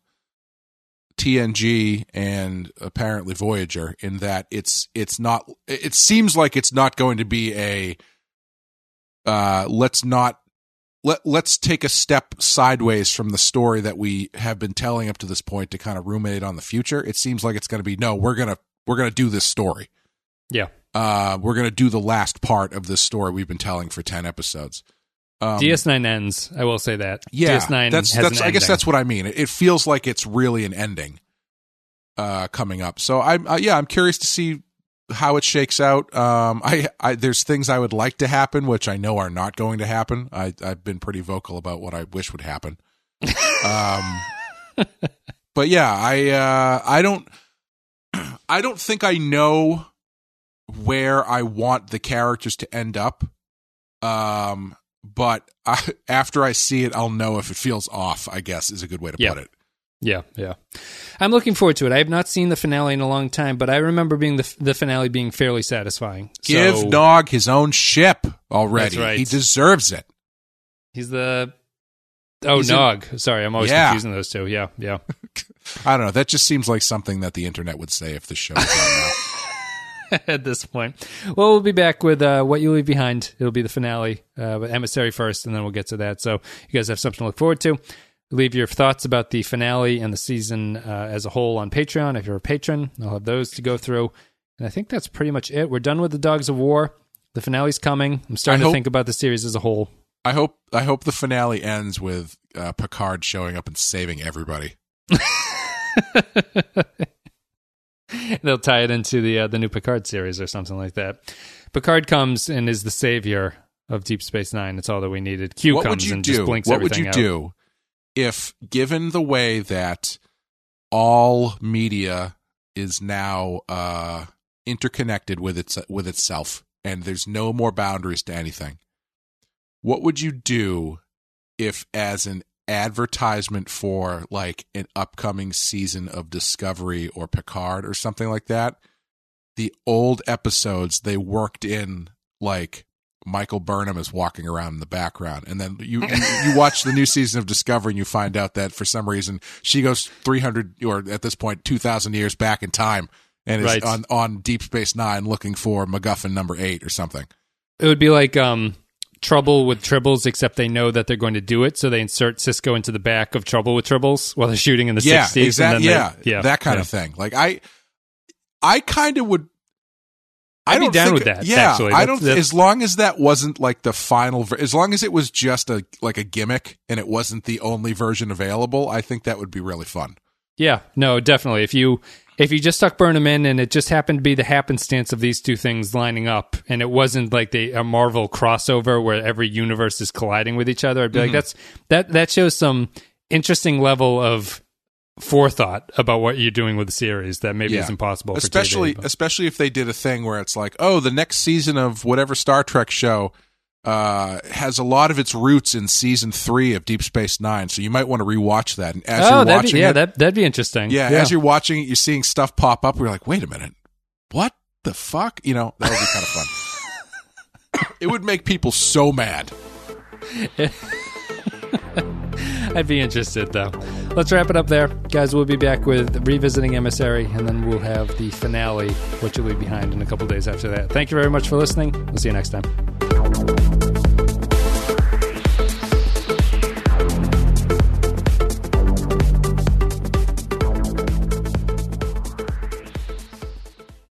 TNG and apparently Voyager in that it's it's not. It seems like it's not going to be a. Uh, let's not let let's take a step sideways from the story that we have been telling up to this point to kind of ruminate on the future. It seems like it's going to be no, we're gonna we're gonna do this story. Yeah. Uh, we're gonna do the last part of this story we've been telling for ten episodes. Um, DS9 ends. I will say that. yeah, DS9 that's that's. I guess that's what I mean. It, it feels like it's really an ending uh, coming up. So I'm uh, yeah, I'm curious to see how it shakes out. Um, I, I there's things I would like to happen, which I know are not going to happen. I I've been pretty vocal about what I wish would happen. um, but yeah, I uh, I don't I don't think I know where I want the characters to end up. Um, but I, after I see it, I'll know if it feels off. I guess is a good way to Yeah. put it. Yeah, yeah. I'm looking forward to it. I have not seen the finale in a long time, but I remember being the the finale being fairly satisfying. Give so, Nog his own ship already. Right. He deserves it. He's the Oh, He's in- Nog. Sorry, I'm always Yeah. confusing those two. Yeah, yeah. I don't know. That just seems like something that the internet would say if the show was. At this point, well, we'll be back with uh, what you leave behind. It'll be the finale, uh, but emissary first, and then we'll get to that. So you guys have something to look forward to. Leave your thoughts about the finale and the season uh, as a whole on Patreon. If you're a patron, I'll have those to go through. And I think that's pretty much it. We're done with the Dogs of War. The finale's coming. I'm starting I to think about the series as a whole. I hope I hope the finale ends with uh, Picard showing up and saving everybody. They'll tie it into the uh, the new Picard series or something like that. Picard comes and is the savior of Deep Space Nine. It's all that we needed. Q what comes would and do? just blinks what would everything you out. do if, given the way that all media is now uh, interconnected with its with itself, and there's no more boundaries to anything? What would you do if, as an advertisement for like an upcoming season of Discovery or Picard or something like that, the old episodes they worked in like Michael Burnham is walking around in the background, and then you you, you watch the new season of Discovery, and you find out that for some reason she goes three hundred or at this point two thousand years back in time, and is Right. on on Deep Space Nine looking for MacGuffin number eight or something. It would be like um, Trouble with Tribbles, except they know that they're going to do it, so they insert Sisko into the back of Trouble with Tribbles while they're shooting in the yeah, 60s. and exactly. then Yeah, they- yeah, that kind yeah. of thing. Like I, I kind of would. I'd be down think- with that, Yeah, actually. I don't. that's- as long as that wasn't like the final, ver- as long as it was just a like a gimmick and it wasn't the only version available, I think that would be really fun. Yeah, no, definitely. If you if you just stuck Burnham in and it just happened to be the happenstance of these two things lining up, and it wasn't like the a Marvel crossover where every universe is colliding with each other, I'd be like, Mhm. that's that that shows some interesting level of forethought about what you're doing with the series that maybe Yeah. is impossible. for especially TV, especially if they did a thing where it's like, oh, the next season of whatever Star Trek show uh, has a lot of its roots in season three of Deep Space Nine. So you might want to rewatch that. And as oh, you're watching be, yeah, it, that that'd be interesting. yeah, as you're watching it, you're seeing stuff pop up. We're like, wait a minute, what the fuck? You know, that would be kind of fun. it would make people so mad. I'd be interested though. Let's wrap it up there, guys. We'll be back with revisiting Emissary, and then we'll have the finale, What You Leave Behind, in a couple days after that. Thank you very much for listening. We'll see you next time.